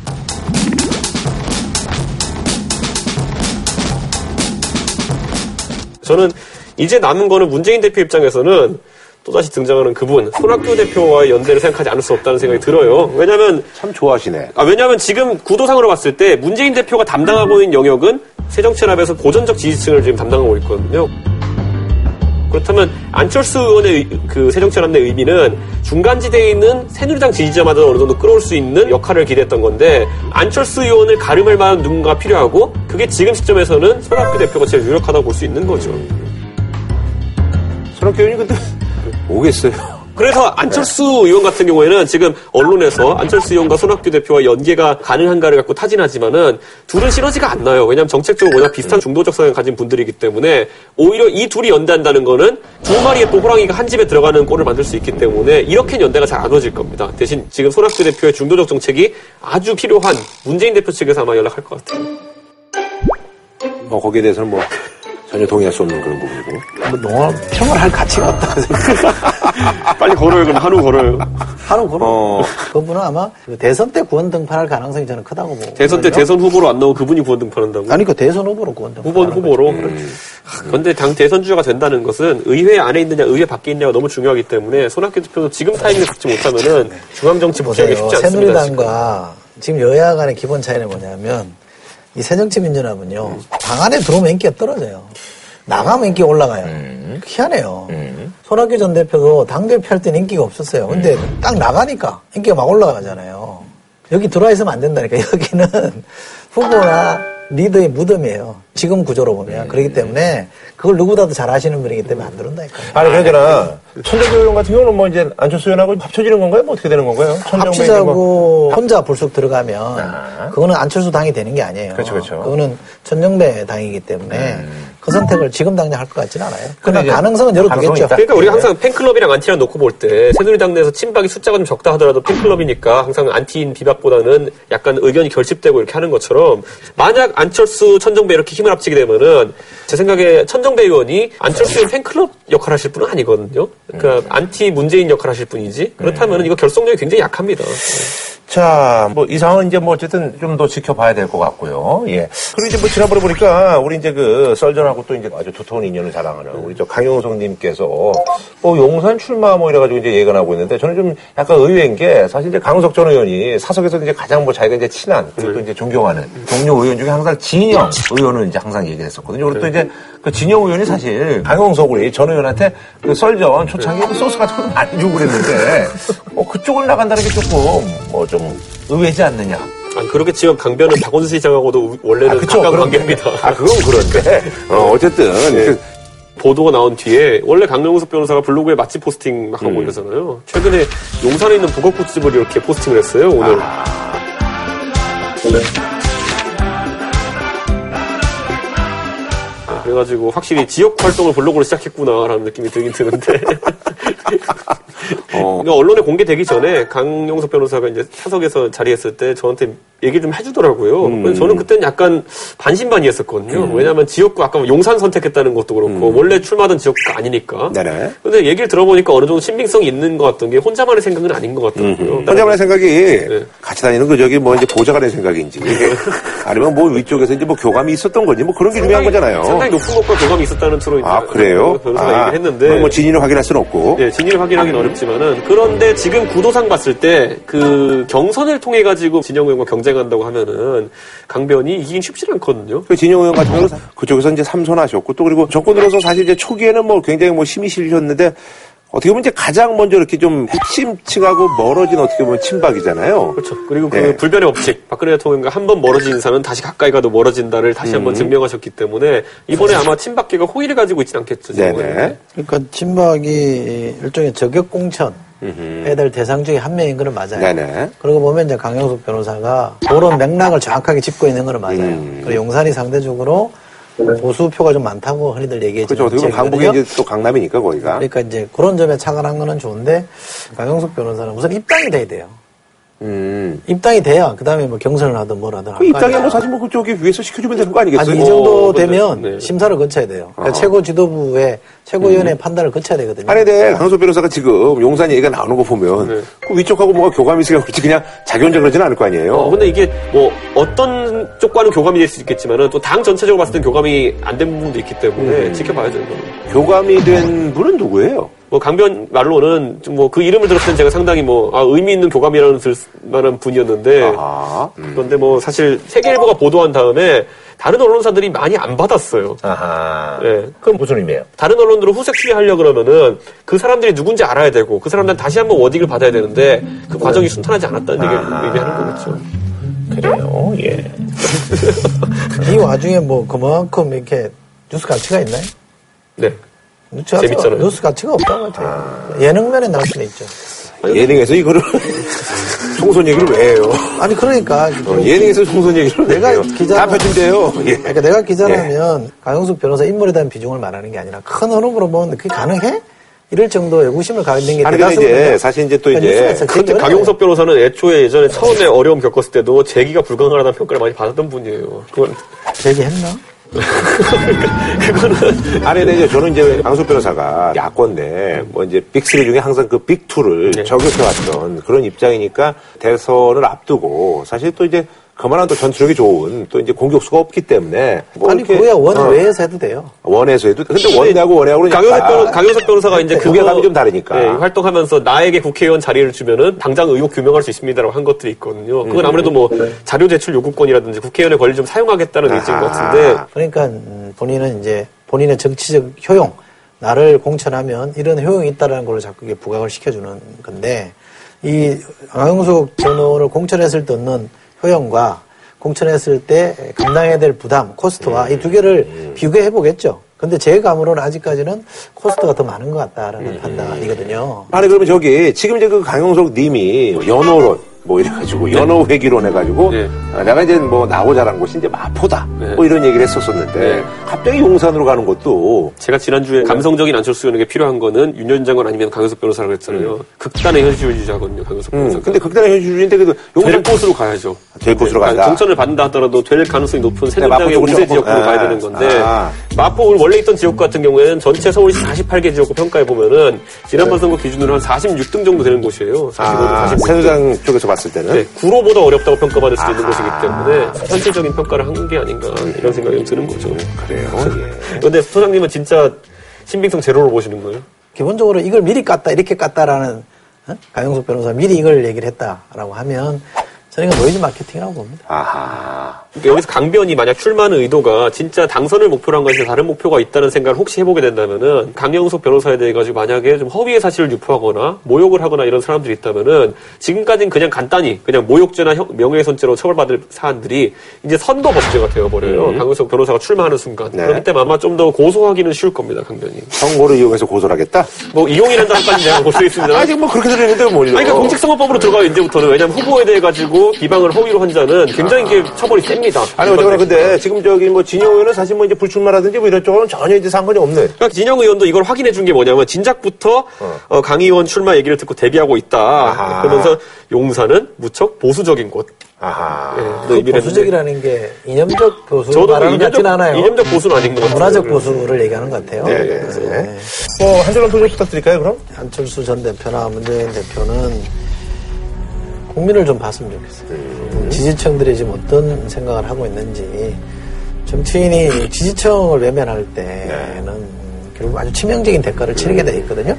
저는 이제 남은 거는 문재인 대표 입장에서는 또다시 등장하는 그분, 손학규 대표와의 연대를 생각하지 않을 수 없다는 생각이 들어요. 왜냐면, 참 좋아하시네. 아, 왜냐면 지금 구도상으로 봤을 때 문재인 대표가 담당하고 있는 영역은 새정치랍에서 고전적 지지층을 지금 담당하고 있거든요. 그렇다면 안철수 의원의 의- 그 새정치랍 내 의미는 중간지대에 있는 새누리당 지지자마저 어느 정도 끌어올 수 있는 역할을 기대했던 건데 안철수 의원을 가름할 만한 누군가 필요하고 그게 지금 시점에서는 손학규 대표가 제일 유력하다고 볼 수 있는 거죠. 손학규 의원이 근데 오겠어요. 그래서 안철수 의원 같은 경우에는 지금 언론에서 안철수 의원과 손학규 대표와 연계가 가능한가를 갖고 타진하지만은 둘은 시너지가 안 나요. 왜냐하면 정책적으로 워낙 비슷한 중도적 성향을 가진 분들이기 때문에 오히려 이 둘이 연대한다는 거는 두 마리의 또 호랑이가 한 집에 들어가는 꼴을 만들 수 있기 때문에 이렇게 연대가 잘안 이루어질 겁니다. 대신 지금 손학규 대표의 중도적 정책이 아주 필요한 문재인 대표 측에서 아마 연락할 것 같아요. 뭐 거기에 대해서는 뭐 전혀 동의할 수 없는 그런 부분이고. 뭐 농업 평을 할 가치가 없다고 생각해요. 빨리 걸어요, 그럼 한우 걸어요. 하루 걸어. 어. 그분은 아마 그 대선 때 구원 등판할 가능성이 저는 크다고 보고. 대선 때 대선 후보로 안 나오고 그분이 구원 등판한다고? 아니 그 대선 후보로 구원 등판. 후보 후보로. 하, 그런데 당 대선 주자가 된다는 것은 의회 안에 있느냐, 의회 밖에 있느냐가 너무 중요하기 때문에 손학규 대표도 지금 타이밍에 잡지 못하면은 중앙 정치 복귀하기 보세요. 쉽지 않습니다. 새누리당과 지금 여야 간의 기본 차이는 뭐냐면 이 새정치민주연합은요 당 안에 들어오면 인기가 떨어져요. 나가면 인기가 올라가요. 희한해요. 손학규 전 대표도 당대표 할 때는 인기가 없었어요. 근데 딱 나가니까 인기가 막 올라가잖아요. 여기 들어와 있으면 안 된다니까. 여기는 후보나 리더의 무덤이에요. 지금 구조로 보면. 그렇기 때문에 그걸 누구보다도 잘 아시는 분이기 때문에 안 들어온다니까요. 아니, 그러잖아. 천정배 의원 같은 경우는 뭐 이제 안철수 의원하고 합쳐지는 건가요? 뭐 어떻게 되는 건가요? 이제 뭐- 합치자고 혼자 불쑥 들어가면 아. 그거는 안철수 당이 되는 게 아니에요. 그렇죠, 그렇죠. 거는 천정배 당이기 때문에 그 선택을 지금 당장 할 것 같지는 않아요. 그러나 이제 가능성은 가능성은 열어두겠죠. 그러니까 우리가 항상 팬클럽이랑 안티랑 놓고 볼 때 새누리당 내에서 친박이 숫자가 좀 적다 하더라도 팬클럽이니까 항상 안티인 비박보다는 약간 의견이 결집되고 이렇게 하는 것처럼 만약 안철수 천정배 이렇게 힘을 합치게 되면은 제 생각에 천정배 의원이 안철수 의원 팬클럽 역할 하실 분은 아니거든요. 그러니까 안티 문재인 역할 하실 분이지. 그렇다면 이거 결속력이 굉장히 약합니다. 자, 뭐, 이 상황은 이제 뭐, 어쨌든 좀 더 지켜봐야 될 것 같고요. 예. 그리고 이제 뭐, 지난번에 보니까, 우리 이제 그, 썰전하고 또 이제 아주 두터운 인연을 자랑하는 우리 저 강용석님께서, 뭐, 용산 출마 뭐 이래가지고 이제 나오고 있는데, 저는 좀 약간 의외인 게, 사실 이제 강용석 전 의원이 사석에서 이제 가장 뭐 자기가 이제 친한, 그리고 또 이제 존경하는 동료 의원 중에 항상 진영 의원을 이제 항상 얘기를 했었거든요. 그리고 또 이제 그 진영 의원이 사실 강용석 우리 전 의원한테 그 썰전 초창기에 그 소스 같은 거 많이 주고 그랬는데, 어, 그쪽을 나간다는 게 조금, 뭐 좀 의외지 않느냐. 아니, 그렇게 지금 강변은 박원순 시장하고도 원래는 가까운 그런데. 관계입니다. 아, 그건 그런데. 어, 어쨌든. 그, 보도가 나온 뒤에 원래 강영석 변호사가 블로그에 맛집 포스팅 막 하고 이러잖아요. 최근에 용산에 있는 북어국집을 이렇게 포스팅을 했어요. 오늘. 네, 그래가지고 확실히 지역 활동을 블로그로 시작했구나라는 느낌이 들긴 드는데. 어. 그러니까 언론에 공개되기 전에 강용석 변호사가 이제 사석에서 자리했을 때 저한테 얘기 좀 해주더라고요. 음. 저는 그때는 약간 반신반의했었거든요. 왜냐하면 지역구 아까 용산 선택했다는 것도 그렇고 원래 출마하던 지역구가 아니니까. 음. 네네. 근데 얘기를 들어보니까 어느 정도 신빙성이 있는 것 같던 게 혼자만의 생각은 아닌 것 같더라고요. 혼자만의 생각이 네. 같이 다니는 그 저기 뭐 이제 보좌관의 생각인지 아니면 뭐 위쪽에서 이제 뭐 교감이 있었던 건지 뭐 그런 게 중요한 거잖아요. 상당히 높은 것과 교감이 있었다는 투로 아, 그래요? 변호사가 아, 얘기를 했는데. 뭐 진위를 확인할 수는 없고. 예, 진위를 확인하기는 어렵지만은 그런데 지금 구도상 봤을 때 그 경선을 통해 가지고 진영 의원과 경쟁한다고 하면은 강변이 이기긴 쉽지 않거든요. 그 진영 의원 같은 경우는 그쪽에서 이제 삼선하셨고 또 그리고 정권으로서 사실 이제 초기에는 뭐 굉장히 뭐 힘이 실리셨는데 어떻게 보면 이제 가장 먼저 이렇게 좀 핵심층하고 멀어진 어떻게 보면 친박이잖아요. 그렇죠. 그리고 그 네. 불변의 법칙 박근혜 대통령과 한 번 멀어진 인사는 다시 가까이 가도 멀어진다를 다시 음. 한번 증명하셨기 때문에 이번에 아마 친박계가 호의를 가지고 있지는 않겠죠. 지금은. 네네. 그러니까 친박이 일종의 저격 공천 해야 될 대상 중에 한 명인 거는 맞아요. 네네. 그러고 보면 이제 강영석 변호사가 그런 맥락을 정확하게 짚고 있는 거는 맞아요. 음. 그리고 용산이 상대적으로 보수표가 좀 많다고 흔히들 얘기하지만 그렇죠. 강북이 이제 또 강남이니까 거기가. 그러니까 이제 그런 점에 착안한 거는 좋은데 강영석 변호사는 우선 입당이 돼야 돼요. 음. 입당이 돼야 그다음에 뭐 경선을 하든 뭘 하든 그거 뭐. 사실 뭐 그쪽이 위에서 시켜주면 되는 거 아니겠어요? 아니 이 정도 어, 근데, 되면 네. 심사를 거쳐야 돼요. 그러니까 어. 최고 지도부의 최고위원회 판단을 거쳐야 되거든요. 아니, 근데 강소 변호사가 지금 용산 얘기가 나오는 거 보면 네. 그 위쪽하고 뭐가 교감이 있으니까 그렇지 그냥 자기 혼자 그러지는 않을 거 아니에요. 어, 근데 이게 뭐 어떤 쪽과는 교감이 될 수 있겠지만은 또 당 전체적으로 봤을 땐 교감이 안 된 부분도 있기 때문에 음. 지켜봐야죠. 이거는. 교감이 된 분은 누구예요? 뭐 강변 말로는 좀뭐그 이름을 들었을 땐 제가 상당히 뭐 아, 의미 있는 교감이라는 들 만한 분이었는데 아, 음. 그런데 뭐 사실 세계일보가 보도한 다음에 다른 언론사들이 많이 안 받았어요. 아하. 예. 그건 무슨 의미예요? 다른 언론으로 후색 취재하려 그러면은 그 사람들이 누군지 알아야 되고 그 사람들은 다시 한번 워딩을 받아야 되는데 그 과정이 순탄하지 않았다는 얘기를 아하. 의미하는 거겠죠. 그래요, 예. 이 와중에 뭐 그만큼 이렇게 뉴스 가치가 있나요? 네. 뉴스 가치가, 재밌잖아요. 뉴스 가치가 없다고 같아요. 예능면에 나올 수는 있죠. 예능에서 이거를 총선 얘기를 왜 해요? 아니 그러니까 어, 예능에서 총선 얘기를 왜 내가 해요? 기자가- 다 표준돼요. 예. 그러니까 내가 기자라면 강영숙 변호사 인물에 대한 비중을 말하는 게 아니라 큰 흐름으로 보면 그게 가능해? 이럴 정도의 의구심을 갖는 게 아니, 근데. 이제 사실 이제 또 그러니까 이제 되게 강용석 변호사는 애초에 예전에 처음에 어려움 겪었을 때도 재기가 불가능하다는 평가를 많이 받았던 분이에요. 그건 어려워요. 얘기했나? 그거는 아니 근데 이제 저는 이제 강수 변호사가 야권 내뭐 이제 빅3 중에 항상 그 빅2를 네. 저격해왔던 그런 입장이니까 대선을 앞두고 사실 또 이제 그만한 또 전투력이 좋은 또 이제 공격수가 없기 때문에 뭐 아니 그거야 원 어, 외에서 해도 돼요. 원에서 해도 근데 원하고 원하고는 강효석, 변호, 강효석 변호사가 이제 그거 무게감이 좀 다르니까. 예, 활동하면서 나에게 국회의원 자리를 주면은 당장 의혹 규명할 수 있습니다라고 한 것들이 있거든요. 음. 그건 아무래도 뭐 자료 제출 요구권이라든지 국회의원의 권리를 좀 사용하겠다는 의지인 것 같은데. 그러니까 음, 본인은 이제 본인의 정치적 효용, 나를 공천하면 이런 효용이 있다라는 걸 자꾸 이게 부각을 시켜주는 건데 이 강용석 전 의원을 공천했을 때 얻는 효용과 공천했을 때 감당해야 될 부담, 코스트와 이 두 개를 비교해 보겠죠. 근데 제 감으로는 아직까지는 코스트가 더 많은 것 같다라는 판단이거든요. 아니 그러면 저기 지금 이제 그 강용석 님이 연호론 뭐 이래가지고 연호 회기론 해가지고 네. 아, 내가 이제 뭐 나고 자란 곳이 이제 마포다 네. 뭐 이런 얘기를 했었었는데 네. 갑자기 용산으로 가는 것도 제가 지난주에 감성적인 안철수 의원에게 필요한 거는 윤전 장관 아니면 강효석 변호사라고 했잖아요. 극단의 현실주의자거든요, 강효석 음, 변호사. 근데 극단의 현실주의인데 그래도 될 용산 곳으로 가야죠. 될 곳으로 네, 간다. 공천을 받는다 하더라도 될 가능성이 높은 네, 쪽으로 우세 지역구로 아, 가야 되는 건데 아. 마포 원래 있던 지역 같은 경우에는 전체 서울시 48개 지역구 평가해 보면은 지난번 선거 기준으로 한 46등 정도 되는 곳이에요. 45등, 아, 46등. 새누리당 쪽에서 봤을 때는 네, 구로보다 어렵다고 평가받을 수 있는 곳이기 때문에 현실적인 평가를 한 게 아닌가 이런 생각이 좀 드는 거죠. 그래요. 예. 그런데 소장님은 진짜 신빙성 제로로 보시는 거예요? 기본적으로 이걸 미리 깠다 이렇게 깠다라는 어? 강용석 변호사 미리 이걸 얘기를 했다라고 하면 저는 이건 노이즈 마케팅이라고 봅니다. 아하. 그러니까 여기서 강변이 만약 출마하는 의도가 진짜 당선을 목표로 한 것이 다른 목표가 있다는 생각을 혹시 해보게 된다면은 강영석 변호사에 대해 가지고 만약에 좀 허위의 사실을 유포하거나 모욕을 하거나 이런 사람들이 있다면은 지금까지는 그냥 간단히 그냥 모욕죄나 형- 명예훼손죄로 처벌받을 사안들이 이제 선거 범죄가 되어버려요. 강영석 변호사가 출마하는 순간. 네. 그렇기 때문에 아마 좀 더 고소하기는 쉬울 겁니다, 강변이. 선거를 이용해서 고소를 하겠다? 뭐 이용이라는 단어까지 수 있습니다. 아직 뭐 그렇게 들리는데 뭐. 아니, 그러니까 공직선거법으로 들어가요, 이제부터는. 왜냐면 후보에 대해 가지고 비방을 허위로 한 자는 굉장히 이게 처벌이 셉니다. 아니, 어쨌거나 근데 지금 저기 뭐 진영 의원은 사실 뭐 이제 불출마라든지 뭐 이런 쪽은 전혀 이제 상관이 없는. 그러니까 진영 의원도 이걸 확인해 준 게 뭐냐면 진작부터 어, 강 의원 출마 얘기를 듣고 대비하고 있다. 아하. 그러면서 용산은 무척 보수적인 곳. 아하. 예, 그 보수적이라는 게 이념적 보수 저도 그 말하는 것 같진 이념적, 않아요. 이념적 보수는 아닌 것 같아요. 문화적 보수를 얘기하는 것 같아요. 네, 네, 네. 네. 뭐, 한 줄로 소개 부탁드릴까요, 그럼? 안철수 전 대표나 문재인 대표는 국민을 좀 봤으면 좋겠어요. 지지층들이 지금 어떤 생각을 하고 있는지 정치인이 지지층을 외면할 때는 결국 아주 치명적인 대가를 치르게 돼 있거든요.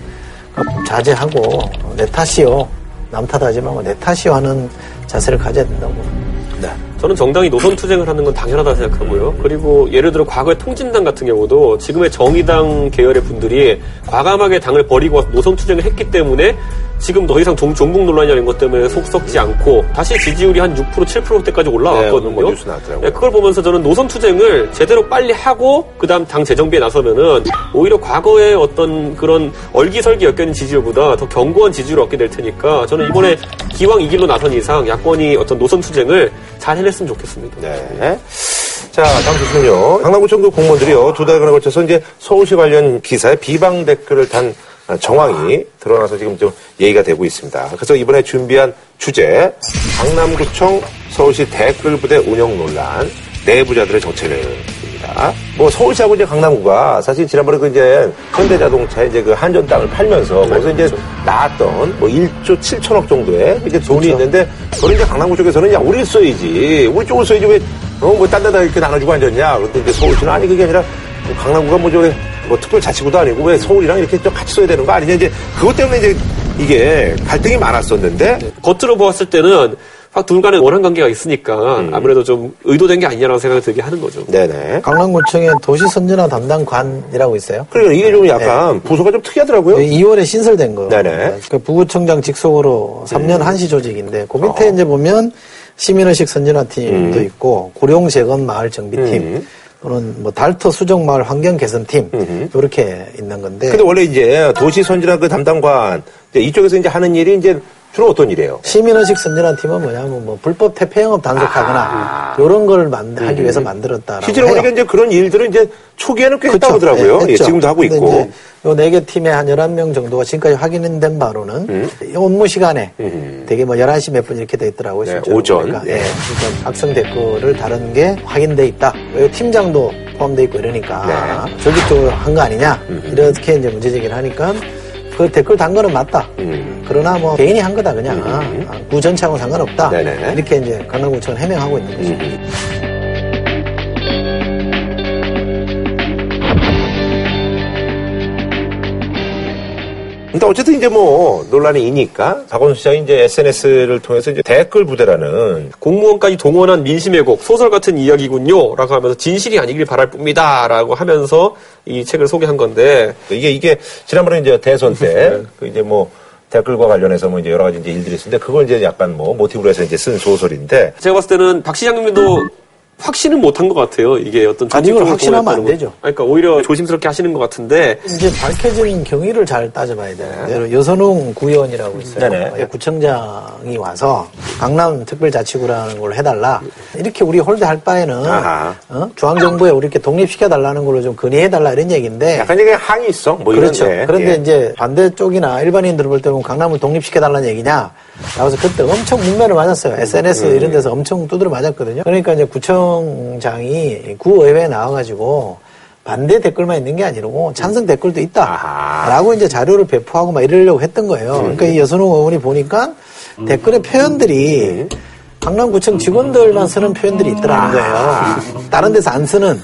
자제하고 내 탓이요. 남 탓하지 말고 내 탓이요 하는 자세를 가져야 된다고 봅니다. 저는 정당이 노선 투쟁을 하는 건 당연하다 생각하고요. 그리고 예를 들어 과거의 통진당 같은 경우도 지금의 정의당 계열의 분들이 과감하게 당을 버리고 노선 투쟁을 했기 때문에 지금 더 이상 종, 종북 논란이라는 것 때문에 속 썩지 않고 다시 지지율이 한 6% 7%대까지 네, 올라왔거든요. 나왔더라고요. 네, 그걸 보면서 저는 노선 투쟁을 제대로 빨리 하고 그다음 당 재정비에 나서면은 오히려 과거의 어떤 그런 얼기설기 엮여있는 지지율보다 더 견고한 지지율을 얻게 될 테니까 저는 이번에 기왕 이 길로 나선 이상 야권이 어떤 노선 투쟁을 잘 해냈으면 좋겠습니다. 네. 자, 다음 소식은요. 강남구청 그 공무원들이요. 두 달간에 걸쳐서 이제 서울시 관련 기사에 비방 댓글을 단 정황이 드러나서 지금 좀 얘기가 되고 있습니다. 그래서 이번에 준비한 주제, 강남구청 서울시 댓글 부대 운영 논란, 내부자들의 정체를 입니다. 뭐 서울시하고 이제 강남구가 사실 지난번에 그 이제 현대자동차 이제 그 한전 땅을 팔면서 거기서 이제 나왔던 뭐 1조 7천억 정도의 이제 돈이 있는데 그걸 이제 강남구 쪽에서는 야 우리 써야지. 우리 쪽을 써야지. 왜 어 뭐 딴 데다 이렇게 나눠주고 앉았냐? 그런데 이제 서울시는 아니 그게 아니라 뭐 강남구가 뭐 저기 뭐 특별자치구도 아니고 왜 서울이랑 이렇게 좀 같이 써야 되는 거 아니냐? 이제 그것 때문에 이제 이게 갈등이 많았었는데 겉으로 보았을 때는 확둘 간에 원한 관계가 있으니까 음. 아무래도 좀 의도된 게 아니냐라는 생각이 들게 하는 거죠. 네네 강남구청에 도시선진화 담당관이라고 있어요. 그러니까 이게 좀 약간 부서가 좀 특이하더라고요 2월에 신설된 거. 네네. 그 부구청장 직속으로 3년 한시 조직인데 그 밑에 어. 이제 보면 시민의식 선진화팀도 있고 고령 재건 마을 정비팀 음. 또는 뭐 달터 수정 마을 환경 개선팀 음. 이렇게 있는 건데 근데 원래 이제 도시 선진화 그 담당관 이제 이쪽에서 이제 하는 일이 이제 주로 어떤 일이에요? 시민의식 선진화팀은 뭐냐면 뭐 불법 태폐 영업 단속하거나 이런 걸 만, 하기 위해서 만들었다라고 아. 실제로. 보니까 이제 그런 일들은 이제 초기에는 꽤. 했다고 하더라고요. 예, 예. 지금도 하고 있고. 이제 요네 개 팀에 한 11명 정도가 지금까지 확인된 바로는 이 업무 시간에 음. 되게 뭐 11시 몇 분 이렇게 돼 있더라고요. 네, 오전. 네. 예, 그러니까 악성 댓글을 다른 게 확인돼 있다. 요 팀장도 포함되어 있고 이러니까 조직적으로 한 거 아니냐 이렇게 이제 문제 제기를 하니까 그 댓글 단 거는 맞다. 음. 그러나 뭐 개인이 한 거다 그냥 아, 구 전체하고 상관없다. 네네. 이렇게 이제 강남구청은 해명하고 있는 거죠. 근데 어쨌든 이제 뭐 논란이 이니까 박원순 시장이 이제 SNS를 통해서 이제 댓글 부대라는 공무원까지 동원한 민심의 곡 소설 같은 이야기군요. 라고 하면서 진실이 아니길 바랄 뿐입니다. 라고 하면서 이 책을 소개한 건데 이게 이게 지난번에 이제 대선 때 그 이제 뭐 댓글과 관련해서 뭐 이제 여러 가지 이제 일들이 있었는데 그걸 이제 약간 뭐 모티브로 해서 이제 쓴 소설인데 제가 봤을 때는 박 시장님도 확신은 못한 것 같아요. 이게 어떤 아니, 이걸 조직적으로 확신하면 안 거. 되죠. 그러니까 오히려 조심스럽게 하시는 것 같은데 이제 밝혀진 경위를 잘 따져봐야 되는데 여선웅 구의원이라고 있어요. 네네. 구청장이 와서 강남 특별자치구라는 걸 해달라. 이렇게 우리 홀대 할 바에는. 어? 중앙정부에 우리 이렇게 독립시켜달라는 걸로 좀 건의해달라 이런 얘기인데 약간 이게 항의 있어 뭐 그렇죠. 이런데 그런데 예. 이제 반대 쪽이나 일반인들 볼 때는 강남을 독립시켜달라는 얘기냐? 라고서 그때 엄청 문매를 맞았어요. SNS 음. 이런 데서 엄청 두드려 맞았거든요. 그러니까 이제 구청장이 구의회에 나와가지고 반대 댓글만 있는 게 아니고 찬성 댓글도 있다. 아하. 음. 라고 이제 자료를 배포하고 막 이러려고 했던 거예요. 그러니까 이 여선웅 의원이 보니까 댓글의 표현들이 강남구청 직원들만 쓰는 표현들이 있더라는 거예요. 다른 데서 안 쓰는.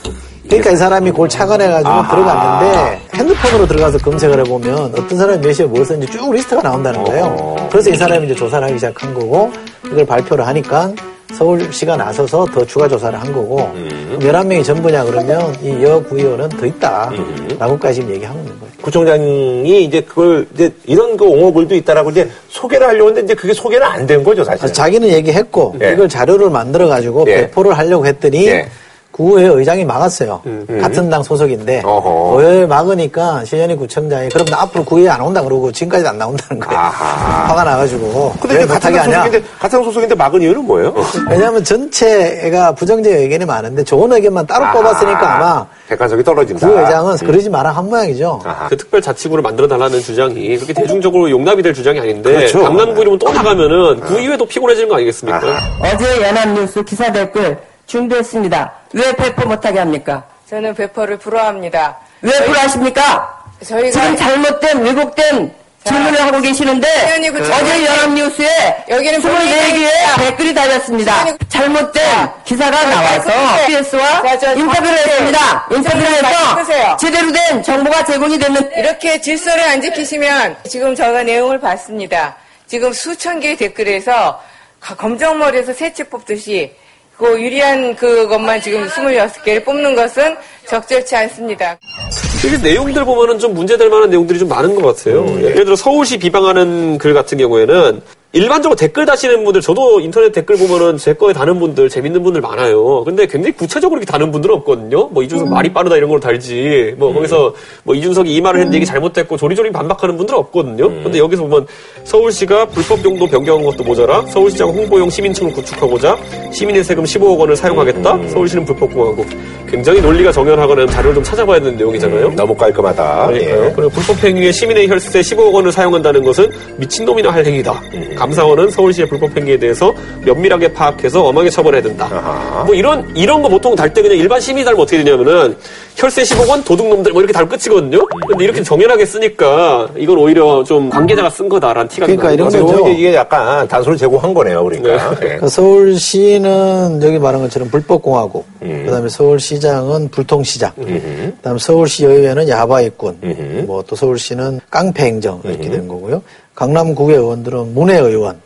그러니까 이 사람이 그걸 착안해가지고 아하. 들어갔는데 핸드폰으로 들어가서 검색을 해보면 어떤 사람이 몇 시에 뭐 썼는지 쭉 리스트가 나온다는 거예요. 어. 그래서 이 사람이 이제 조사를 하기 시작한 거고 이걸 발표를 하니까 서울시가 나서서 더 추가 조사를 한 거고 음. 그럼 11명이 전부냐 그러면 이 여구의원은 더 있다. 음. 라고까지 얘기하고 있는 거예요. 구청장이 이제 그걸 이제 이런 그 옹호글도 있다라고 이제 소개를 하려고 했는데 이제 그게 소개는 안 된 거죠 사실. 자기는 얘기했고 예. 이걸 자료를 만들어 가지고 예. 배포를 하려고 했더니 예. 구의회 의장이 막았어요. 같은 당 소속인데 어허. 의회 막으니까 신현희 구청장이 그럼 나 앞으로 구의회 안 온다 그러고 지금까지 안 나온다는 거예요. 아하. 화가 나가지고 근데 같은 당? 소속인데 같은 당 소속인데 막은 이유는 뭐예요? 왜냐하면 전체가 부정적 의견이 많은데 좋은 의견만 따로 아하. 뽑았으니까 아마 객관성이 떨어진다. 구 의장은 그러지 마라 한 모양이죠. 아하. 그 특별 자치구를 만들어 달라는 주장이 그렇게 대중적으로 용납이 될 주장이 아닌데 그렇죠. 강남구 이름은 또 나가면은 구의회도 피곤해지는 거 아니겠습니까? 아하. 어제 연합뉴스 기사 댓글 준비했습니다. 왜 배포 못하게 합니까? 저는 배포를 불허합니다. 왜 불하십니까? 저희가 지금 잘못된 왜곡된 질문을 하고 계시는데 어제 연합뉴스에 여기는 24개의 댓글이 달렸습니다. 시연이 잘못된 자, 기사가 자, 나와서 자, 자, 저, 인터뷰를 자, 했습니다. 자, 인터뷰를 자, 해서. 제대로 된 정보가 제공이 됐는데 이렇게 질서를 안 지키시면 지금 제가 내용을 봤습니다. 지금 수천 개의 댓글에서 가- 검정머리에서 새치 뽑듯이 그 유리한 그것만 지금 26개를 뽑는 것은 적절치 않습니다. 되게 내용들 보면은 좀 문제될 만한 내용들이 좀 많은 것 같아요. 예를 들어 서울시 비방하는 글 같은 경우에는 일반적으로 댓글 다시는 분들, 저도 인터넷 댓글 보면은 제 거에 다는 분들, 재밌는 분들 많아요. 근데 굉장히 구체적으로 이렇게 다는 분들은 없거든요. 뭐 이준석 말이 빠르다 이런 걸 달지. 뭐 거기서 뭐 이준석이 이 말을 했는데 이게 잘못됐고 조리조리 반박하는 분들은 없거든요. 근데 여기서 보면 서울시가 불법 용도 변경한 것도 모자라 서울시장 홍보용 시민청을 구축하고자 시민의 세금 15억 원을 사용하겠다. 서울시는 불법공화국. 굉장히 논리가 정연하거나 자료를 좀 찾아봐야 되는 내용이잖아요. 너무 깔끔하다. 그러니까요. 예. 그리고 불법 행위에 시민의 혈세 15억 원을 사용한다는 것은 미친놈이나 할 행위다. 감사원은 서울시의 불법 행위에 대해서 면밀하게 파악해서 엄하게 처벌해야 된다. 아하. 뭐 이런 이런 거 보통 달 때 그냥 일반 시민이 달면 어떻게 되냐면은 혈세 10억 원 도둑놈들 뭐 이렇게 달면 끝이거든요. 근데 이렇게 정연하게 쓰니까 이건 오히려 좀 관계자가 쓴 거다라는 티가 좀 그러니까 이런 것 같아요. 거죠. 이게, 약간 단서를 제공한 거네요, 그러니까. 예. 그 서울시는 여기 말한 것처럼 불법공화국, 그다음에 서울시장은 불통시장, 그다음 서울시 의회는 야바이꾼, 뭐또 서울시는 깡패행정 이렇게 된 거고요. 강남구의 의원들은 문외 의원,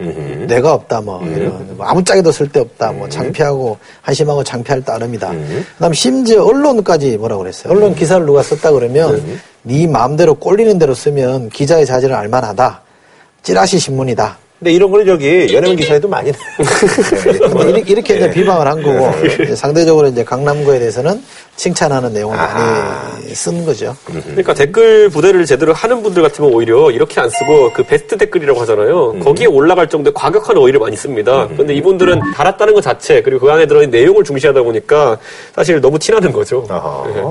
내가 없다 뭐 이런 뭐 아무짝에도 쓸데없다, 뭐 창피하고 한심하고 창피할 따름이다. 그다음 심지어 언론까지 뭐라 그랬어요. 언론 기사를 누가 썼다 그러면 네 마음대로 꼴리는 대로 쓰면 기자의 자질을 알만하다. 찌라시 신문이다. 근데 이런 걸 저기 연예인 기사에도 많이 나와요. 근데 이렇게, 이제 예. 비방을 한 거고 이제 상대적으로 이제 강남구에 대해서는 칭찬하는 내용을 아. 많이 쓴 거죠. 그러니까 댓글 부대를 제대로 하는 분들 같으면 오히려 이렇게 안 쓰고 그 베스트 댓글이라고 하잖아요. 음. 거기에 올라갈 정도의 과격한 어휘를 많이 씁니다. 근데 이분들은 달았다는 것 자체 그리고 그 안에 들어있는 내용을 중시하다 보니까 사실 너무 티나는 거죠. 예.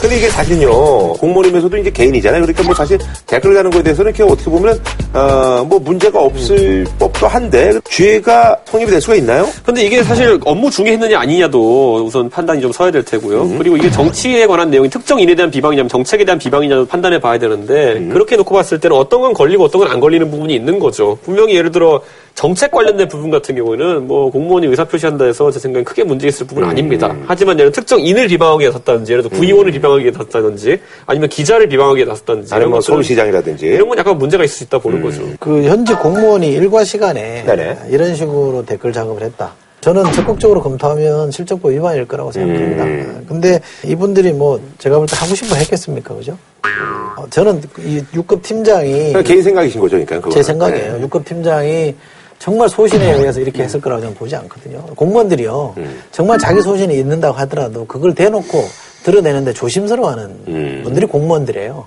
근데 이게 사실요, 공무원이면서도 이제 개인이잖아요. 그러니까 뭐 사실 댓글 가는 거에 대해서는 이렇게 어떻게 보면, 어, 뭐 문제가 없을 될 법도 한데 죄가 성립이 될 수가 있나요? 근데 이게 사실 업무 중에 했느냐 아니냐도 우선 판단이 좀 서야 될 테고요. 음. 그리고 이게 정치에 관한 내용이 특정 인에 대한 비방이냐면 정책에 대한 비방이냐도 판단해 봐야 되는데 음. 그렇게 놓고 봤을 때는 어떤 건 걸리고 어떤 건 안 걸리는 부분이 있는 거죠. 분명히 예를 들어 정책 관련된 부분 같은 경우에는 뭐 공무원이 의사 표시한다 해서 제 생각엔 크게 문제 있을 부분은 음. 아닙니다. 하지만 예를 들어 특정 인을 비방하기에 나섰다든지 예를 들어 구의원을 비방하기에 나섰다든지 아니면 기자를 비방하기에 나섰다든지 아니면 뭐 서울시장이라든지. 이런 건 약간 문제가 있을 수 있다 보는 거죠. 그 현직 공무원이 일과 시간에 네네. 이런 식으로 댓글 작업을 했다. 저는 적극적으로 검토하면 실적법 위반일 거라고 생각합니다. 음. 근데 이분들이 뭐 제가 볼 때 하고 싶어 했겠습니까, 그죠? 어, 저는 이 6급 팀장이 개인 생각이신 거죠, 그러니까. 제 생각이에요. 네. 6급 팀장이 정말 소신에 의해서 이렇게 했을 거라고 저는 보지 않거든요. 공무원들이요. 음. 정말 자기 소신이 있는다고 하더라도 그걸 대놓고 드러내는데 조심스러워하는 음. 분들이 공무원들이에요.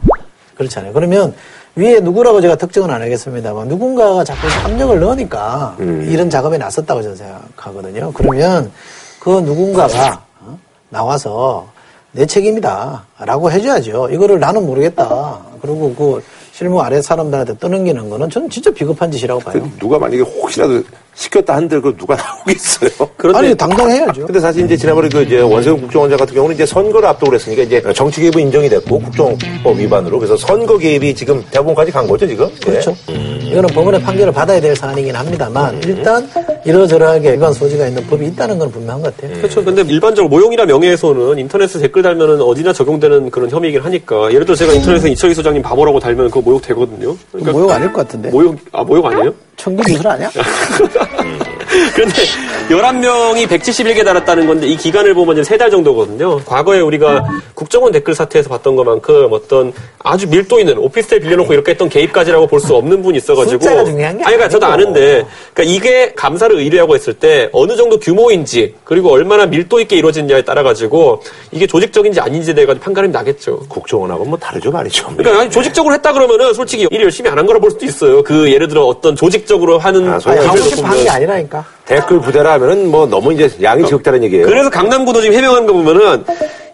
그렇잖아요. 그러면 위에 누구라고 제가 특정은 안 하겠습니다만 누군가가 자꾸 압력을 넣으니까 음. 이런 작업에 나섰다고 저는 생각하거든요. 그러면 그 누군가가 어? 나와서 내 책임이다 라고 해줘야죠. 이거를 나는 모르겠다. 그리고 그 실무 아래 사람들한테 떠넘기는 거는 저는 진짜 비겁한 짓이라고 봐요. 그 누가 만약에 혹시라도 시켰다 한들 그 누가 나오겠어요? 그런데 아니 당당해야죠. 근데 사실 이제 지난번에 그 이제 원세훈 국정원장 같은 경우는 이제 선거를 앞두고 그랬으니까 이제 정치 개입은 인정이 됐고 국정법 위반으로 그래서 선거 개입이 지금 대법원까지 간 거죠 지금? 네. 그렇죠. 이거는 법원의 판결을 받아야 될 사안이긴 합니다만 일단 이러저러하게 위반 소지가 있는 법이 있다는 건 분명한 것 같아요. 그렇죠. 근데 일반적으로 모욕이나 명예훼손은 인터넷에 댓글 달면은 어디나 적용되는 그런 혐의이긴 하니까 예를 들어 제가 인터넷에 이철희 소장님 바보라고 달면 그거 모욕 되거든요. 그러니까 모욕 아닐 것 같은데. 모욕 아 모욕 아니에요? 청기 기술 아니야? mm. 그런데 11명이 171개 달았다는 건데 이 기간을 보면 이제 세달 정도거든요. 과거에 우리가 국정원 댓글 사태에서 봤던 것만큼 어떤 아주 밀도 있는 오피스텔 빌려놓고 이렇게 했던 개입까지라고 볼 수 없는 분이 있어가지고. 숫자가 중요한 게 아니, 그러니까 저도 아니고. 아는데 그러니까 이게 감사를 의뢰하고 했을 때 어느 정도 규모인지 그리고 얼마나 밀도 있게 이루어지느냐에 따라 가지고 이게 조직적인지 아닌지에 대해 판가름이 나겠죠. 국정원하고는 뭐 다르죠 말이죠. 그러니까 아니, 조직적으로 했다 그러면은 솔직히 일 열심히 안 한 거라 볼 수도 있어요. 그 예를 들어 어떤 조직적으로 하는 아, 하고 싶어 한 게 아니라니까. 댓글 부대라 하면은 뭐 너무 이제 양이 적다는 얘기예요. 그래서 강남구도 지금 해명하는 거 보면은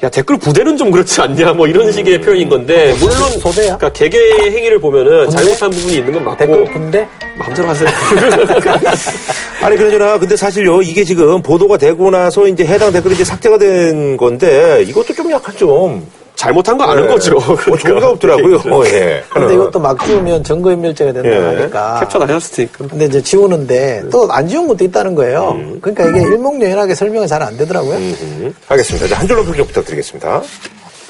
야 댓글 부대는 좀 그렇지 않냐 뭐 이런 식의 표현인 건데 물론 소대야? 그러니까 개개 행위를 보면은 잘못한 부분이 있는 건 맞고 댓글 군대? 마음대로 하세요. 아니 그러잖아. 근데 사실요 이게 지금 보도가 되고 나서 이제 해당 댓글이 이제 삭제가 된 건데 이것도 좀 약간 좀 잘못한 거 아는 네. 거죠. 뭐 종류가 없더라고요. 어, 예. 근데 이것도 막 지우면 증거인멸죄가 된다고 예. 하니까. 캡처 다 하셨을 테니까. 근데 이제 지우는데 또 안 지운 것도 있다는 거예요. 음. 그러니까 이게 일목요연하게 설명이 잘 안 되더라고요. 음, 알겠습니다. 이제 한 줄로 평좀 부탁드리겠습니다.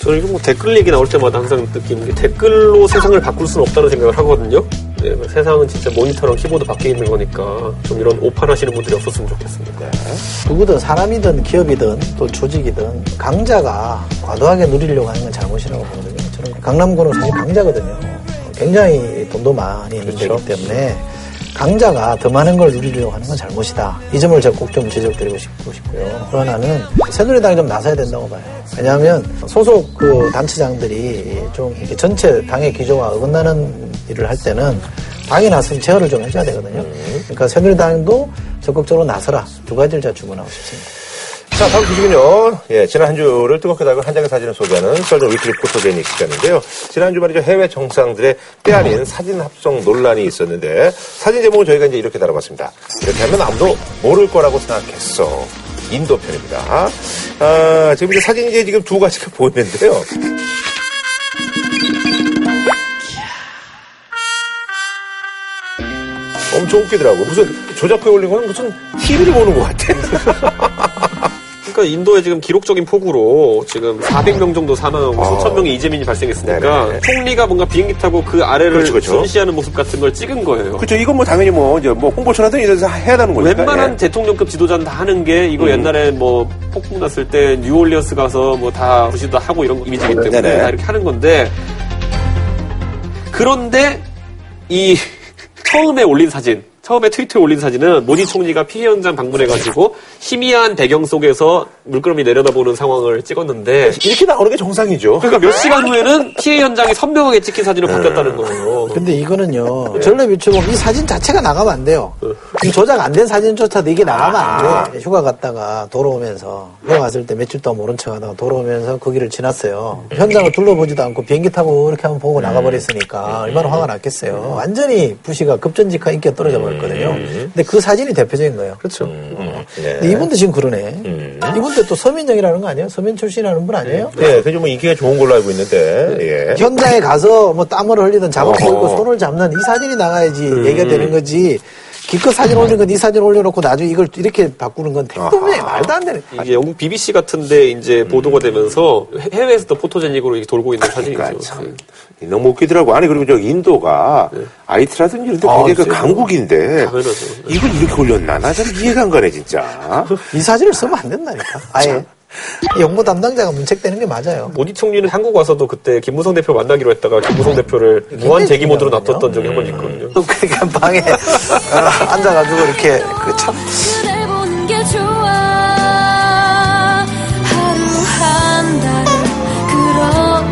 저는 이거 뭐 댓글 얘기 나올 때마다 항상 느끼는 게 댓글로 세상을 바꿀 수는 없다는 생각을 하거든요. 네, 세상은 진짜 모니터랑 키보드 밖에 있는 거니까 좀 이런 오판하시는 분들이 없었으면 좋겠습니다. 누구든 사람이든 기업이든 또 조직이든 강자가 과도하게 누리려고 하는 건 잘못이라고 보거든요. 저는 강남구는 사실 강자거든요. 굉장히 돈도 많이 있는 데기 때문에 강자가 더 많은 걸 누리려고 하는 건 잘못이다. 이 점을 제가 꼭 좀 지적드리고 싶고 싶고요. 또 하나는 새누리당이 좀 나서야 된다고 봐요. 왜냐하면 소속 그 단체장들이 좀 이렇게 전체 당의 기조와 어긋나는 일을 할 때는 당이 나서서 제어를 좀 해줘야 되거든요. 그러니까 새누리당도 적극적으로 나서라. 두 가지를 제가 주문하고 싶습니다. 자, 다음 소식은요. 예, 지난 한 주를 뜨겁게 달고 한 장의 사진을 소개하는 썰전 위클리 포토제닉 시간인데요. 지난 주 말이죠. 해외 정상들의 빼아닌 사진 합성 논란이 있었는데, 사진 제목은 저희가 이제 이렇게 다뤄봤습니다. 이렇게 하면 아무도 모를 거라고 생각했어. 인도 편입니다. 아, 지금 이제 사진이 이제 지금 두 가지가 보이는데요. 엄청 웃기더라고요. 무슨 조작해 올린 거는 무슨 TV를 보는 것 같아. 그러니까 인도에 지금 기록적인 폭우로 지금 400명 정도 사망하고 아. 수천 명의 이재민이 발생했으니까 네네. 총리가 뭔가 비행기 타고 그 아래를 그렇죠, 그렇죠. 순시하는 모습 같은 걸 찍은 거예요. 그렇죠. 이건 뭐 당연히 뭐 이제 뭐 홍보처라든 이래서 해야 되는 거니까. 웬만한 예. 대통령급 지도자는 다 하는 게 이거 음. 옛날에 뭐 폭풍 났을 때 뉴올리언스 가서 뭐 다 부시도 하고 이런 이미지이기 때문에 네네. 다 이렇게 하는 건데 그런데 이 처음에 올린 사진 처음에 트위터에 올린 사진은 모디 총리가 피해 현장 방문해가지고 희미한 배경 속에서 물끄러미 내려다보는 상황을 찍었는데 이렇게 나오는 게 정상이죠. 그러니까 몇 시간 후에는 피해 현장이 선명하게 찍힌 사진으로 바뀌었다는 거예요. 근데 이거는요, 전례 비추면 이 사진 자체가 나가면 안 돼요. 이 조작 안 된 사진조차도 이게 나가면 안 돼. 휴가 갔다가 돌아오면서, 휴가 갔을 때 며칠 동안 모른 척 하다가 돌아오면서 거기를 지났어요. 현장을 둘러보지도 않고 비행기 타고 이렇게 한번 보고 나가버렸으니까 얼마나 화가 났겠어요. 완전히 부시가 급전직하 인기가 떨어져 버렸거든요. 있거든요. 근데 그 사진이 대표적인 거예요. 그렇죠. 네. 근데 이분도 지금 그러네. 이분도 또 서민정이라는 거 아니에요? 서민 출신이라는 분 아니에요? 네, 그좀 인기가 좋은 걸로 알고 있는데, 예. 현장에 가서 뭐 땀을 흘리든 작업 보이고 손을 잡는 이 사진이 나가야지 얘기가 되는 거지. 기껏 사진 올린 건이 사진 올려놓고 나중에 이걸 이렇게 바꾸는 건 택도면에 말도 안 되는. 이게 영국 BBC 같은데 이제 보도가 되면서 해- 해외에서도 포토제닉으로 이렇게 돌고 있는 사진이죠. 그러니까 참 너무 웃기더라고. 아니 그리고 저 인도가 아이트라든지 이런 데 아, 굉장히 그 그래요? 강국인데 당연하죠. 이걸 이렇게 올렸나? 나잘 이해가 안 가네 진짜. 이 사진을 쓰면 안 된다니까. 아예. 영모 담당자가 문책되는 게 맞아요. 모디 총리는 한국 와서도 그때 김무성 대표 만나기로 했다가 김무성 대표를 무한 대기 모드로 놔뒀던 적이 한 번 있거든요. 그러니까 방에 어, 앉아가지고 이렇게 그 참. 그댈 보는 게 좋아 하루 한 달을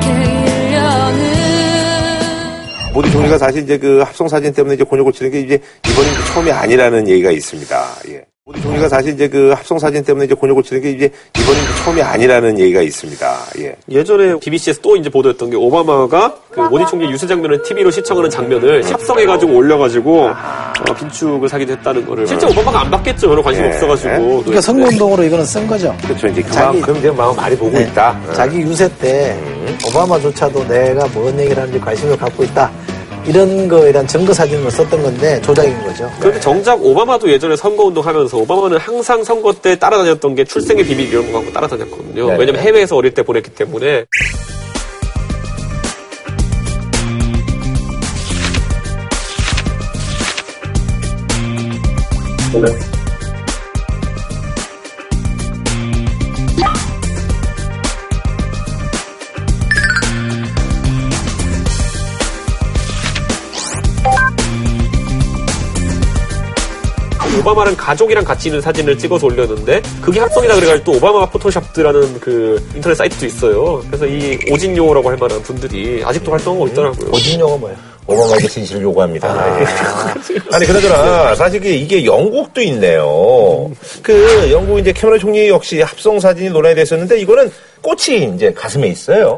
그렇게 1년을 모디 총리가 사실 이제 그 합성 사진 때문에 이제 곤욕을 치는 게 이제 이번이 처음이 아니라는 얘기가 있습니다. 예. 모디 총리가 사실 이제 그 합성 사진 때문에 이제 곤욕을 치는 게 이제 이번이 처음이 아니라는 얘기가 있습니다. 예. 예전에 BBC에서 또 이제 보도했던 게 오바마가 그 모디 총리 유세 장면을 TV로 시청하는 장면을 합성해가지고 올려가지고 어, 빈축을 사기도 했다는 거를 실제 오바마가 안 받겠죠. 별로 관심 예. 없어가지고. 그러니까 선거운동으로 이거는 쓴 거죠. 그렇죠. 이제 자기- 그만큼 이제 마음 많이 보고 네. 있다. 자기 유세 때 오바마조차도 내가 뭔 얘기를 하는지 관심을 갖고 있다. 이런 거에 대한 증거 사진을 썼던 건데 조작인 거죠. 그런데 정작 오바마도 예전에 선거 운동 하면서 오바마는 항상 선거 때 따라다녔던 게 출생의 비밀 이런 거 갖고 따라다녔거든요. 네. 왜냐면 해외에서 어릴 때 보냈기 때문에. 오바마랑 가족이랑 같이 있는 사진을 찍어서 올렸는데 그게 합성이다 그래가지고 또 오바마 포토샵드라는 그 인터넷 사이트도 있어요. 그래서 이 오진요라고 할 만한 분들이 아직도 활동하고 있더라고요. 오진요가 뭐예요? 오바마에게 진실을 요구합니다. 예. 아니, 그나저나, 사실 이게, 이게 영국도 있네요. 그, 영국 이제 캐머런 총리 역시 합성 사진이 논란이 됐었는데, 이거는 꽃이 이제 가슴에 있어요.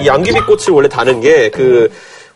이 양귀비 꽃을 원래 다는 게 그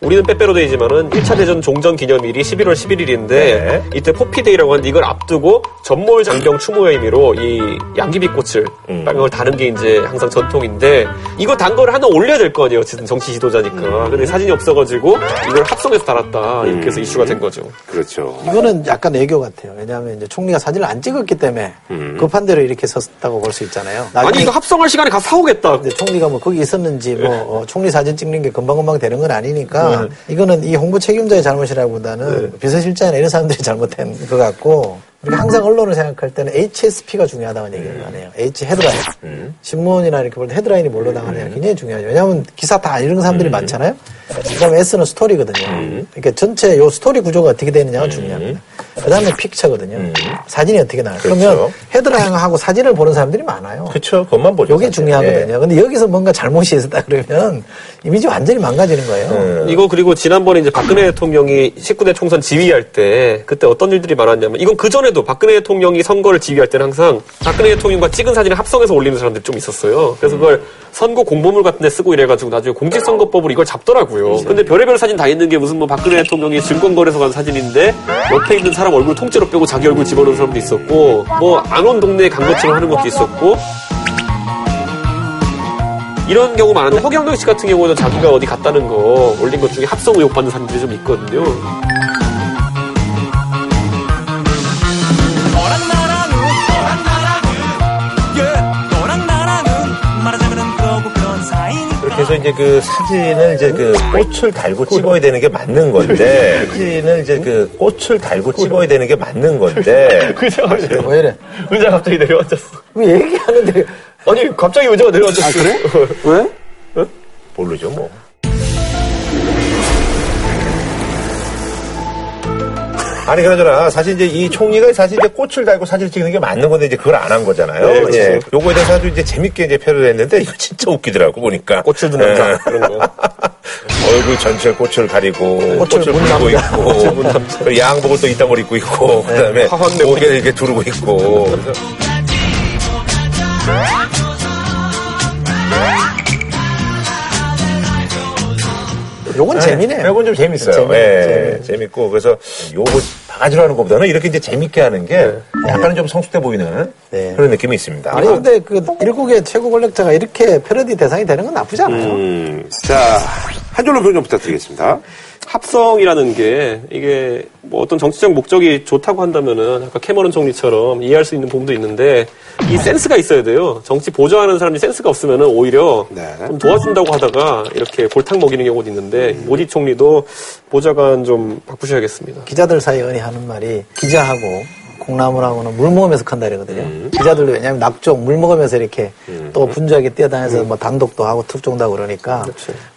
우리는 빼빼로 데이지만은 1차 대전 종전 기념일이 11월 11일인데 네. 이때 Poppy Day라고 하는데 이걸 앞두고 전몰 장병 추모의 의미로 이 양귀비 꽃을 음. 빨간 걸 다는 게 이제 항상 전통인데 이거 단 거를 하나 올려야 될 거 아니에요. 어쨌든 정치 지도자니까. 음. 근데 사진이 없어가지고 이걸 합성해서 달았다. 이렇게 해서 이슈가 된 거죠. 그렇죠. 이거는 약간 애교 같아요. 왜냐하면 이제 총리가 사진을 안 찍었기 때문에 급한 대로 이렇게 썼다고 볼 수 있잖아요. 아니 이거 합성할 시간에 가서 사오겠다. 근데 총리가 뭐 거기 있었는지 뭐 어, 총리 사진 찍는 게 금방금방 되는 건 아니니까 네. 이거는 이 홍보 책임자의 잘못이라기보다는 비서실장이나 이런 사람들이 잘못한 것 같고 우리가 항상 언론을 생각할 때는 HSP가 중요하다는 얘기를 하네요. H 헤드라인. 신문이나 이렇게 볼 때 헤드라인이 뭘로 나가느냐 굉장히 중요하죠. 왜냐하면 기사 다 읽는 사람들이 많잖아요. 그다음에 S는 스토리거든요. 그러니까 전체 요 스토리 구조가 어떻게 되느냐가 중요합니다. 그다음에 픽처거든요. 사진이 어떻게 나와요. 그러면 그렇죠. 헤드라인하고 사진을 보는 사람들이 많아요. 그쵸. 그것만 보죠. 요게 사실. 중요하거든요. 예. 근데 여기서 뭔가 잘못이 있었다 그러면 이미지 완전히 망가지는 거예요. 이거 그리고 지난번에 이제 박근혜 대통령이 19대 총선 지휘할 때 그때 어떤 일들이 많았냐면 이건 그 전에도 박근혜 대통령이 선거를 지휘할 때는 항상 박근혜 대통령과 찍은 사진을 합성해서 올리는 사람들이 좀 있었어요. 그래서 그걸 선거 공보물 같은 데 쓰고 이래가지고 나중에 공직선거법으로 이걸 잡더라고요. 근데 별의별 사진 다 있는 게 무슨 뭐 박근혜 대통령이 증권거래소 간 사진인데 옆에 있는 사람 얼굴 통째로 빼고 자기 얼굴 집어넣은 사람도 있었고 뭐 안 온 동네에 간 것처럼 하는 것도 있었고 이런 경우 많은데 허경영 씨 같은 경우는 자기가 어디 갔다는 거 올린 것 중에 합성 의혹 받는 사람들이 좀 있거든요. 예 해서 이제 그 사진을 이제 그 꽃을 달고 찍어야 되는 게 맞는 건데, 사진을 이제 그 꽃을 달고 찍어야 되는 게 맞는 건데, 의자가 내려, 왜 이래? 의자 갑자기 내려앉았어. 왜 얘기하는데 아니 갑자기 의자가 내려앉았어. 왜? 모르죠, 뭐. 아니, 그러잖아. 사실 이제 이 총리가 사실 이제 꽃을 달고 사진을 찍는 게 맞는 건데 이제 그걸 안 한 거잖아요. 네, 그렇죠. 예. 요거에 대해서 아주 이제 재밌게 이제 표현을 했는데 이거 진짜 웃기더라고, 보니까. 꽃을 든 남자 그런 거. 얼굴 전체 꽃을 가리고 꽃을, 문 물고. 있고 양복을 또 이따 걸 입고 있고 그다음에 화환 내고 목에 이렇게 두르고 있고 요건 재미네요. 요건 좀 재밌어요. 재미, 예, 재밌고 그래서 요거 바가지로 하는 것보다는 이렇게 이제 재밌게 하는 게 약간은 좀 성숙해 보이는 네. 그런 느낌이 있습니다. 아니 근데 그 일국의 최고 권력자가 이렇게 패러디 대상이 되는 건 나쁘지 않아요. 음, 자, 한 줄로 평좀 부탁드리겠습니다. 합성이라는 게 이게 뭐 어떤 정치적 목적이 좋다고 한다면은 아까 캐머런 총리처럼 이해할 수 있는 부분도 있는데 이 센스가 있어야 돼요. 정치 보조하는 사람이 센스가 없으면은 오히려 네. 좀 도와준다고 하다가 이렇게 골탕 먹이는 경우도 있는데 모디 총리도 보좌관 좀 바꾸셔야겠습니다. 기자들 사이에 하는 말이 기자하고 콩나물하고는 물 먹으면서 큰다 이러거든요. 기자들도 왜냐하면 낙종 물 먹으면서 이렇게 또 분주하게 뛰어다녀서 뭐 단독도 하고 특종도 하고 그러니까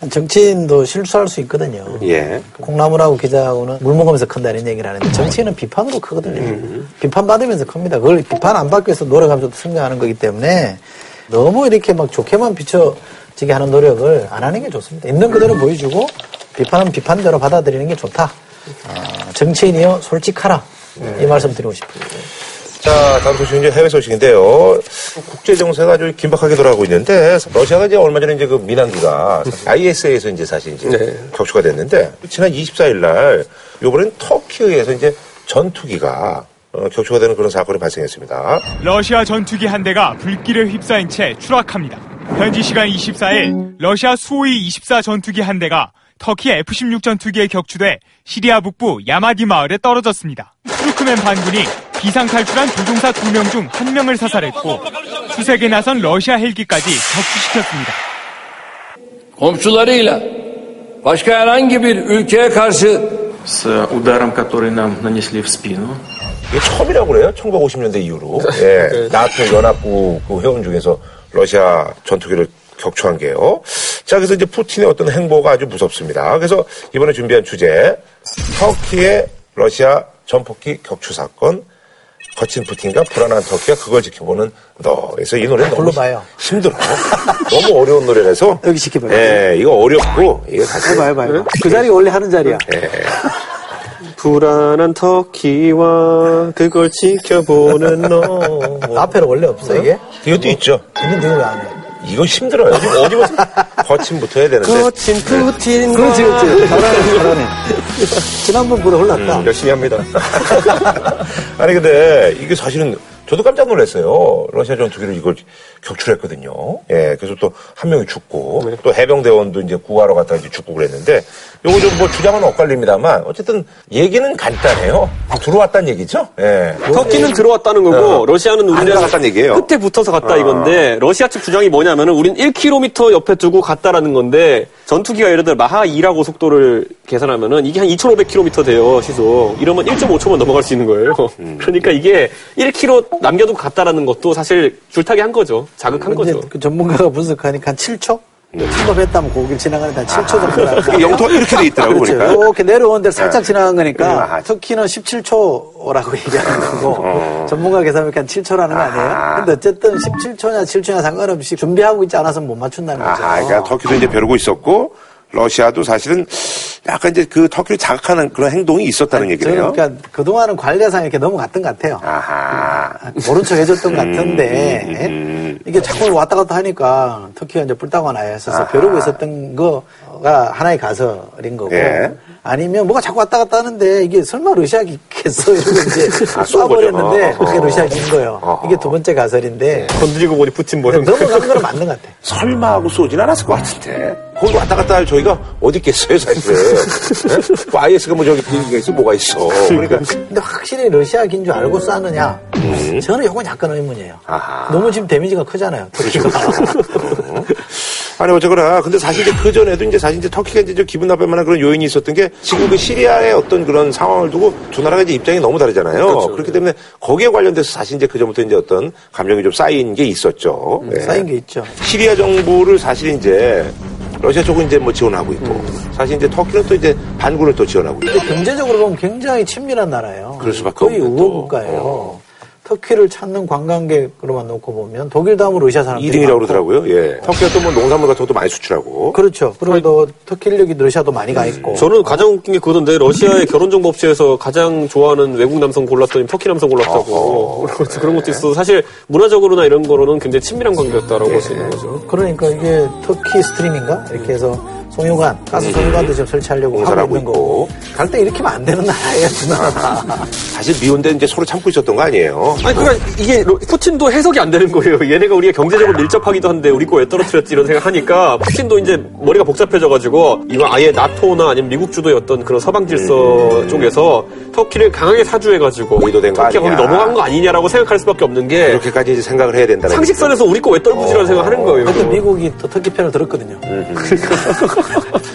정치인도 실수할 수 있거든요. 예. 콩나물하고 기자하고는 물 먹으면서 큰다는 얘기를 하는데 정치인은 비판으로 크거든요. 비판 받으면서 큽니다. 그걸 비판 안 받기 위해서 노력하면서 성장하는 거기 때문에 너무 이렇게 막 좋게만 비춰지게 하는 노력을 안 하는 게 좋습니다. 있는 그대로 보여주고 비판은 비판대로 받아들이는 게 좋다. 아, 정치인이요 솔직하라. 이 말씀 드리고 싶어요. 자, 다음 소식은 이제 해외 소식인데요. 국제 정세가 아주 긴박하게 돌아가고 있는데 러시아가 이제 얼마 전에 이제 그 민항기가 ISA에서 이제 사실 이제 네. 격추가 됐는데 지난 24일 날 요번엔 터키에서 이제 전투기가 어, 격추가 되는 그런 사건이 발생했습니다. 러시아 전투기 한 대가 불길에 휩싸인 채 추락합니다. 현지 시간 24일 러시아 수호이 24 전투기 한 대가 터키 F-16 전투기에 격추돼 시리아 북부 야마디 마을에 떨어졌습니다. 투르크멘 반군이 비상 탈출한 조종사 2명 중 1명을 사살했고 수색에 나선 러시아 헬기까지 격추시켰습니다. komşularıyla başka herhangi bir ülkeye karşı с ударом, который нам нанесли в спину. 이게 처음이라고 그래요. 1950년대 이후로. 예. 나토 연합국 그 회원 중에서 러시아 전투기를 격추한 게요. 자, 그래서 이제 푸틴의 어떤 행보가 아주 무섭습니다. 그래서 이번에 준비한 주제, 터키의 러시아 전폭기 격추 사건, 거친 푸틴과 불안한 터키가 그걸 지켜보는 너. 그래서 이 노래는 너무 불러봐요. 힘들어요. 너무 어려운 노래라서. 여기 지켜봐요. 예, 이거 어렵고, 이게 사실. 해봐, 해봐, 해봐. 그 자리가 원래 하는 자리야. 불안한 터키와 그걸 지켜보는 너. 앞에는 원래 없어, 이게? 이것도 있죠. 있는 등을 왜안 해? 이거 힘들어요. 어디부터, 거침부터 해야 되는데. 거친 푸틴. 그렇지, 그렇지. 잘하네, 잘하네. 지난번보다 올랐다. 열심히 합니다. 아니 근데 이게 사실은 저도 깜짝 놀랐어요. 러시아 전투기를 이걸 격출했거든요. 예, 그래서 또 한 명이 죽고 또 해병대원도 이제 구하러 갔다가 이제 죽고 그랬는데 요거 좀 뭐 주장은 엇갈립니다만 어쨌든 얘기는 간단해요. 들어왔다는 얘기죠. 예. 터키는 들어왔다는 거고 러시아는 안 우리랑 들어갔다는 얘기예요. 끝에 붙어서 갔다 이건데 러시아 측 주장이 뭐냐면은 우린 1km 옆에 두고 갔다라는 건데 전투기가 예를 들어 마하 2라고 속도를 계산하면은 이게 한 2,500km 돼요 시속 이러면 1.5초만 넘어갈 수 있는 거예요. 그러니까 이게 1km 남겨두고 갔다라는 것도 사실 줄타기 한 거죠. 자극한 거죠. 그 전문가가 분석하니까 한 7초? 침범했다면 고길 지나가는 데 한 7초 정도라고. 이게 영토가 이렇게 돼 있더라고 그렇죠. 보니까. 이렇게 내려오는 데 살짝 지나간 거니까 아. 터키는 17초라고 얘기하는 거고 전문가 계산하니까 7초라는 거 아니에요? 근데 어쨌든 17초냐 7초냐 상관없이 준비하고 있지 않아서는 못 맞춘다는 거죠. 아하, 그러니까 터키도 이제 벼르고 있었고 러시아도 사실은 약간 이제 그 터키를 자극하는 그런 행동이 있었다는 저는 얘기네요. 그러니까 그동안은 관례상 이렇게 넘어갔던 것 같아요. 아하. 모른 척 해줬던 것 같은데 음, 음. 이게 자꾸 왔다 갔다 하니까 터키가 이제 뿔따고 나야 했어서 벼르고 있었던 거가 하나의 가설인 거고 예. 아니면 뭐가 자꾸 왔다 갔다 하는데 이게 설마 러시아기겠어 이러고 이제 아, 쏜 쏴버렸는데. 그게 러시아기인 거예요. 어허. 이게 두 번째 가설인데 건드리고 보니 뭐 이런 거. 넘어가는 거는 맞는 것 같아. 설마 하고 쏘진 않았을 것 같은데. 거기 왔다 갔다 할 저희가 어디 있겠어요, 사실. 네? 뭐 IS가 뭐 저기 비행기가 있어, 뭐가 있어. 그러니까. 근데 확실히 러시아기인 줄 알고 쐈느냐? 저는 이건 약간 의문이에요. 음. 아하. 너무 지금 데미지가 크잖아요. 터키가. 아니, 어쨌거나. 근데 사실 이제 그 전에도 이제 사실 이제 터키가 이제 좀 기분 나쁠 만한 그런 요인이 있었던 게 지금 그 시리아의 어떤 그런 상황을 두고 두 나라가 이제 입장이 너무 다르잖아요. 그렇기 때문에 거기에 관련돼서 사실 이제 그 전부터 이제 어떤 감정이 좀 쌓인 게 있었죠. 예. 쌓인 게 있죠. 시리아 정부를 사실 이제 러시아 쪽은 이제 뭐 지원하고 있고 사실 이제 터키는 또 이제 반군을 또 지원하고 있고 경제적으로 보면 굉장히 친밀한 나라예요. 그럴 수밖에 거의 없는 또. 우호 국가예요. 터키를 찾는 관광객으로만 놓고 보면 독일 다음으로 러시아 사람들이 2등이라고 많고. 그러더라고요. 예. 터키가 또 뭐 농산물 같은 것도 많이 수출하고. 그렇죠. 그리고 또 터키 인력이 러시아도 많이 가 있고. 저는 가장 웃긴 게 그거던데 러시아의 결혼 정보 업체에서 가장 좋아하는 외국 남성 골랐더니 터키 남성 골랐다고 그런 것도- 그런 것도 있어서 사실 문화적으로나 이런 거로는 굉장히 친밀한 관계였다라고 볼 수 있는 거죠. 그러니까 이게 터키 스트림인가 이렇게 해서 송유관, 가스 송유관도 지금 설치하려고 하고 있는 거고. 갈 때 이렇게 하면 안 되는 나라예요, 두 나라 다. 사실 미운데 이제 서로 참고 있었던 거 아니에요? 아니 그러니까 이게 로- 푸틴도 해석이 안 되는 거예요. 얘네가 우리가 경제적으로 밀접하기도 한데 우리 거 왜 떨어뜨렸지 이런 생각하니까 푸틴도 이제 머리가 복잡해져가지고 이거 아예 나토나 아니면 미국 주도의 어떤 그런 서방 질서 쪽에서 터키를 강하게 사주해가지고 의도된 거 터키가 거기. 넘어간 거 아니냐라고 생각할 수밖에 없는 게 그렇게까지 이제 생각을 해야 된다는 상식선에서 우리 거 왜 떨구지라는 생각하는 거예요. 근데 이거. 미국이 또 터키 편을 들었거든요.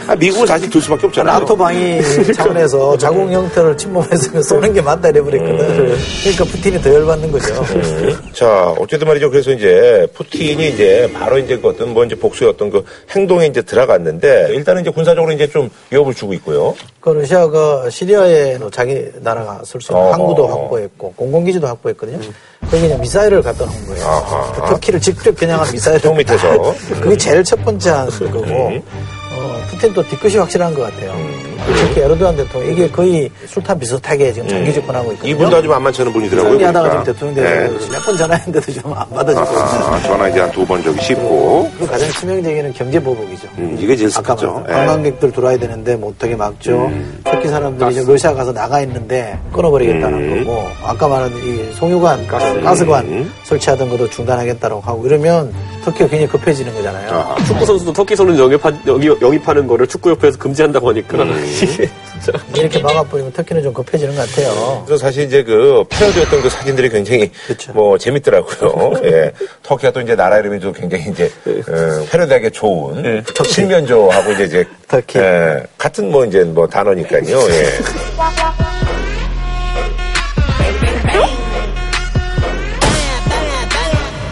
아, 미국은 사실 들 수밖에 없잖아요. 나토 방위 차원에서 자국 형태를 침범했으면 쏘는 게 맞다 이래버렸거든. 그러니까 푸틴이 더 열받는 거죠. 음. 자, 어쨌든 말이죠. 그래서 이제 푸틴이 이제 바로 이제 그 어떤 뭐 이제 복수의 어떤 그 행동에 이제 들어갔는데 일단은 이제 군사적으로 이제 좀 위협을 주고 있고요. 그 러시아가 시리아에 자기 나라가 쓸수 있는 어. 항구도 확보했고 공공기지도 확보했거든요. 거기 그냥 미사일을 갖다 놓은 거예요. 아하. 그 터키를 직접 겨냥한 미사일을 형 밑에서. 음. 그게 제일 첫 번째 한 거고 어, 푸틴도 뒤끝이 확실한 것 같아요. 음. 특히 에르도안 대통령 이게 거의 술탄 비슷하게 지금 장기 집권하고 있거든요. 이분 도 아주 만만치 않은 분이더라고요. 승리하다가 지금. 대통령 되고 몇번 전화했는데도 좀 안 받아주고 아하, 전화 이제 한 두번 저기 씹고. 그리고 가장 치명적인 경제 보복이죠. 음, 이게 제일 아까 슬프죠. 예. 관광객들 들어와야 되는데 뭐 어떻게 막죠. 터키 사람들이 지금 러시아 가서 나가 있는데 끊어버리겠다는 음. 거고 아까 말한 이 송유관, 가스, 관 음. 설치하던 것도 중단하겠다고 하고 이러면 터키가 굉장히 급해지는 거잖아요. 아, 축구 선수도 터키 선수 영입하, 영입, 영입하는 거를 축구협회에서 금지한다고 하니까 음. 이게 진짜 이렇게 막아버리면 터키는 좀 급해지는 것 같아요. 그래서 사실 이제 그 패러디였던 그 사진들이 굉장히 그쵸. 뭐 재밌더라고요. 예. 터키가 또 이제 나라 이름이 또 굉장히 이제 어, 패러디하기 좋은 칠면조하고 이제 이제 터키. 예, 같은 뭐 이제 뭐 단어니까요. 예.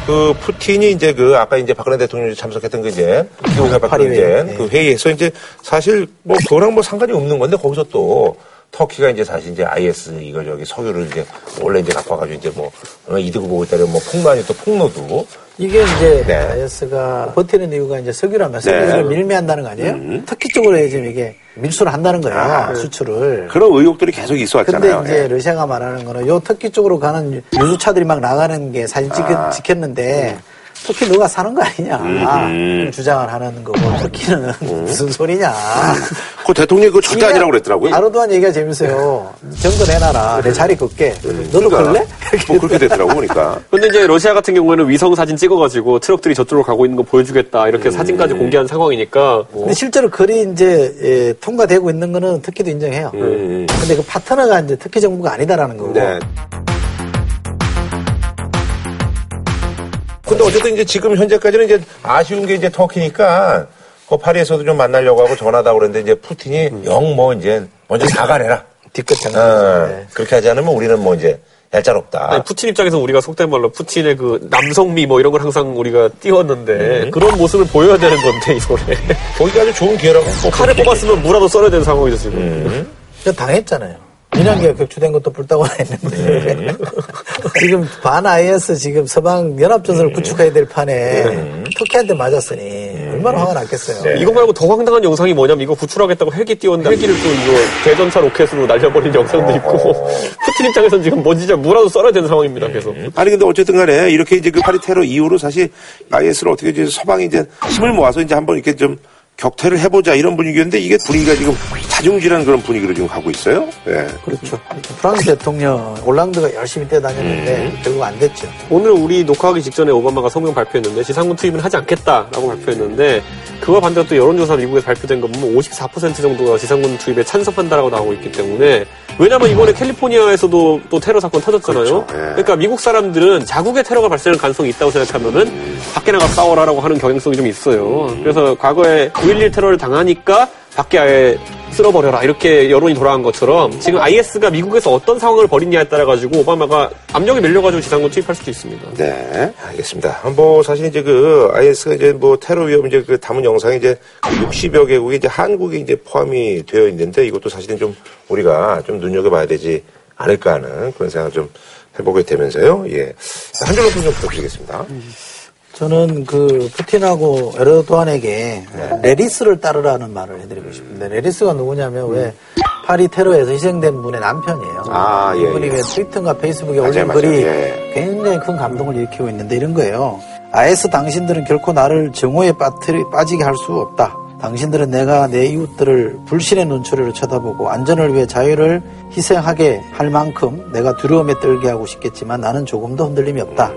그 푸틴이 이제 그 아까 이제 박근혜 대통령이 참석했던 그 이제 기후협약 파리 회의. 이제 네. 그 회의에서 이제 사실 뭐 그거랑 뭐 상관이 없는 건데 거기서 또 터키가 이제 사실 이제 IS 이거 저기 석유를 이제 원래 이제 갖고 와가지고 이제 뭐 어, 이득을 보고 있다는 뭐 폭로아니 또 폭로도 이게 이제 네. IS가 버티는 이유가 이제 석유라면 네. 음. 석유를 밀매한다는 거 아니에요? 터키 쪽으로 지금 이게 밀수를 한다는 거예요. 수출을. 그런 의혹들이 계속 있어 근데 왔잖아요. 이제 예. 러시아가 말하는 거는 요 터키 쪽으로 가는 유수차들이 막 나가는 게 사진 찍, 아. 찍혔는데 터키 너가 사는 거 아니냐 음. 주장을 하는 거고 터키는 무슨 소리냐 그 대통령이 그거 절대 아니라고 그랬더라고요. 아르도안 얘기가 재밌어요 점거 내놔라 내 자리 걷게 너도 그러니까 걸래? 뭐 그렇게 되더라고 보니까. 근데 이제 러시아 같은 경우에는 위성 사진 찍어가지고 트럭들이 저쪽으로 가고 있는 거 보여주겠다 이렇게 음. 사진까지 공개한 상황이니까 뭐 근데 실제로 거리 이제 예, 통과되고 있는 거는 터키도 인정해요. 음. 근데 그 파트너가 이제 터키 정부가 아니다라는 거고. 네. 근데 어쨌든 이제 지금 현재까지는 이제 아쉬운 게 이제 터키니까 그 파리에서도 좀 만나려고 하고 전화다 그랬는데 이제 푸틴이 영뭐 이제 먼저 사과해라. 뒤끝 어. 네. 그렇게 하지 않으면 우리는 뭐 이제 얄짤없다. 아니, 푸틴 입장에서 우리가 속된 말로 푸틴의 그 남성미 뭐 이런 걸 항상 우리가 띄웠는데 음. 그런 모습을 보여야 되는 건데 이번에 거기가 아주 좋은 기회라고. 꼭 칼을 그렇게 뽑았으면 무라도 썰어야 되는 상황이죠 지금. 음. 저 당했잖아요. 민항기가 격추된 것도 불따고 했는데 음. 지금 반 IS 지금 서방 연합전선을 구축해야 될 판에 터키한테 맞았으니 얼마나 화가 났겠어요. 네. 이거 말고 더 황당한 영상이 뭐냐면 이거 구출하겠다고 헬기 띄웠는데 헬기를 또 이거 대전차 로켓으로 날려버린 영상도 있고 푸틴 입장에서는 지금 뭐 진짜 무라도 썰어야 되는 상황입니다 계속. 아니 근데 어쨌든 간에 이렇게 이제 그 파리 테러 이후로 사실 IS를 어떻게 이제 서방이 이제 힘을 모아서 이제 한번 이렇게 좀 격퇴를 해보자 이런 분위기였는데 이게 분위기가 지금 자중질환 그런 분위기로 지금 가고 있어요. 예. 그렇죠. 프랑스 대통령 올랑드가 열심히 뛰어다녔는데 음. 결국 안 됐죠. 오늘 우리 녹화하기 직전에 오바마가 성명 발표했는데 지상군 투입은 하지 않겠다라고 발표했는데 그와 반대로 또 여론조사 미국에서 발표된 거 보면 54% 정도가 지상군 투입에 찬성한다라고 나오고 있기 때문에 왜냐면 이번에 캘리포니아에서도 또 테러 사건 터졌잖아요. 그렇죠. 예. 그러니까 미국 사람들은 자국의 테러가 발생할 가능성이 있다고 생각하면은 밖에 나가 싸워라라고 하는 경향성이 좀 있어요. 그래서 과거에 9.11 테러를 당하니까 밖에 아예 쓸어버려라 이렇게 여론이 돌아간 것처럼 지금 IS가 미국에서 어떤 상황을 벌이냐에 따라 가지고 오바마가 압력이 밀려가지고 지상군 투입할 수도 있습니다. 네, 알겠습니다. 뭐 사실 이제 그 IS가 이제 뭐 테러 위험 이제 그 담은 영상이 이제 60여 개국이 이제 한국이 이제 포함이 되어 있는데 이것도 사실은 좀 우리가 좀 눈여겨봐야 되지 않을까 하는 그런 생각을 좀 해보게 되면서요. 예, 한 줄로 좀 부탁드리겠습니다. 저는 그 푸틴하고 에르도안에게 레리스를 따르라는 말을 해드리고 싶은데 레리스가 누구냐면 왜 파리 테러에서 희생된 분의 남편이에요. 아, 예, 이분이 예. 왜 트위터인가 페이스북에 맞아요, 올린 맞아요. 글이 예. 굉장히 큰 감동을 일으키고 있는데 이런 거예요. IS 당신들은 결코 나를 정오에 빠뜨리, 빠지게 할 수 없다. 당신들은 내가 내 이웃들을 불신의 눈초리로 쳐다보고 안전을 위해 자유를 희생하게 할 만큼 내가 두려움에 떨게 하고 싶겠지만 나는 조금도 흔들림이 없다.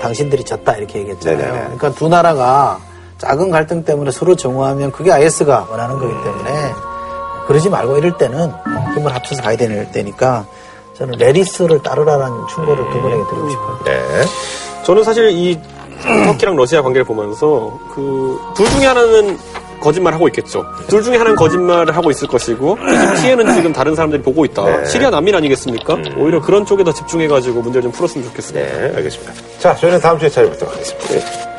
당신들이 졌다 이렇게 얘기했잖아요. 네네네. 그러니까 두 나라가 작은 갈등 때문에 서로 정오하면 그게 IS가 원하는 거기 때문에 그러지 말고 이럴 때는 힘을 합쳐서 가야 되는 때니까 저는 레리스를 따르라는 충고를 두 분에게 드리고 싶어요. 네. 저는 사실 이 터키랑 러시아 관계를 보면서 그 둘 중에 하나는 거짓말 하고 있겠죠. 둘 중에 하나는 거짓말을 하고 있을 것이고 이 피해는 지금 다른 사람들이 보고 있다. 네. 시리아 난민 아니겠습니까? 오히려 그런 쪽에 더 집중해가지고 문제를 좀 풀었으면 좋겠습니다. 네, 알겠습니다. 자, 저희는 다음 주에 찾아뵙도록 하겠습니다. 네.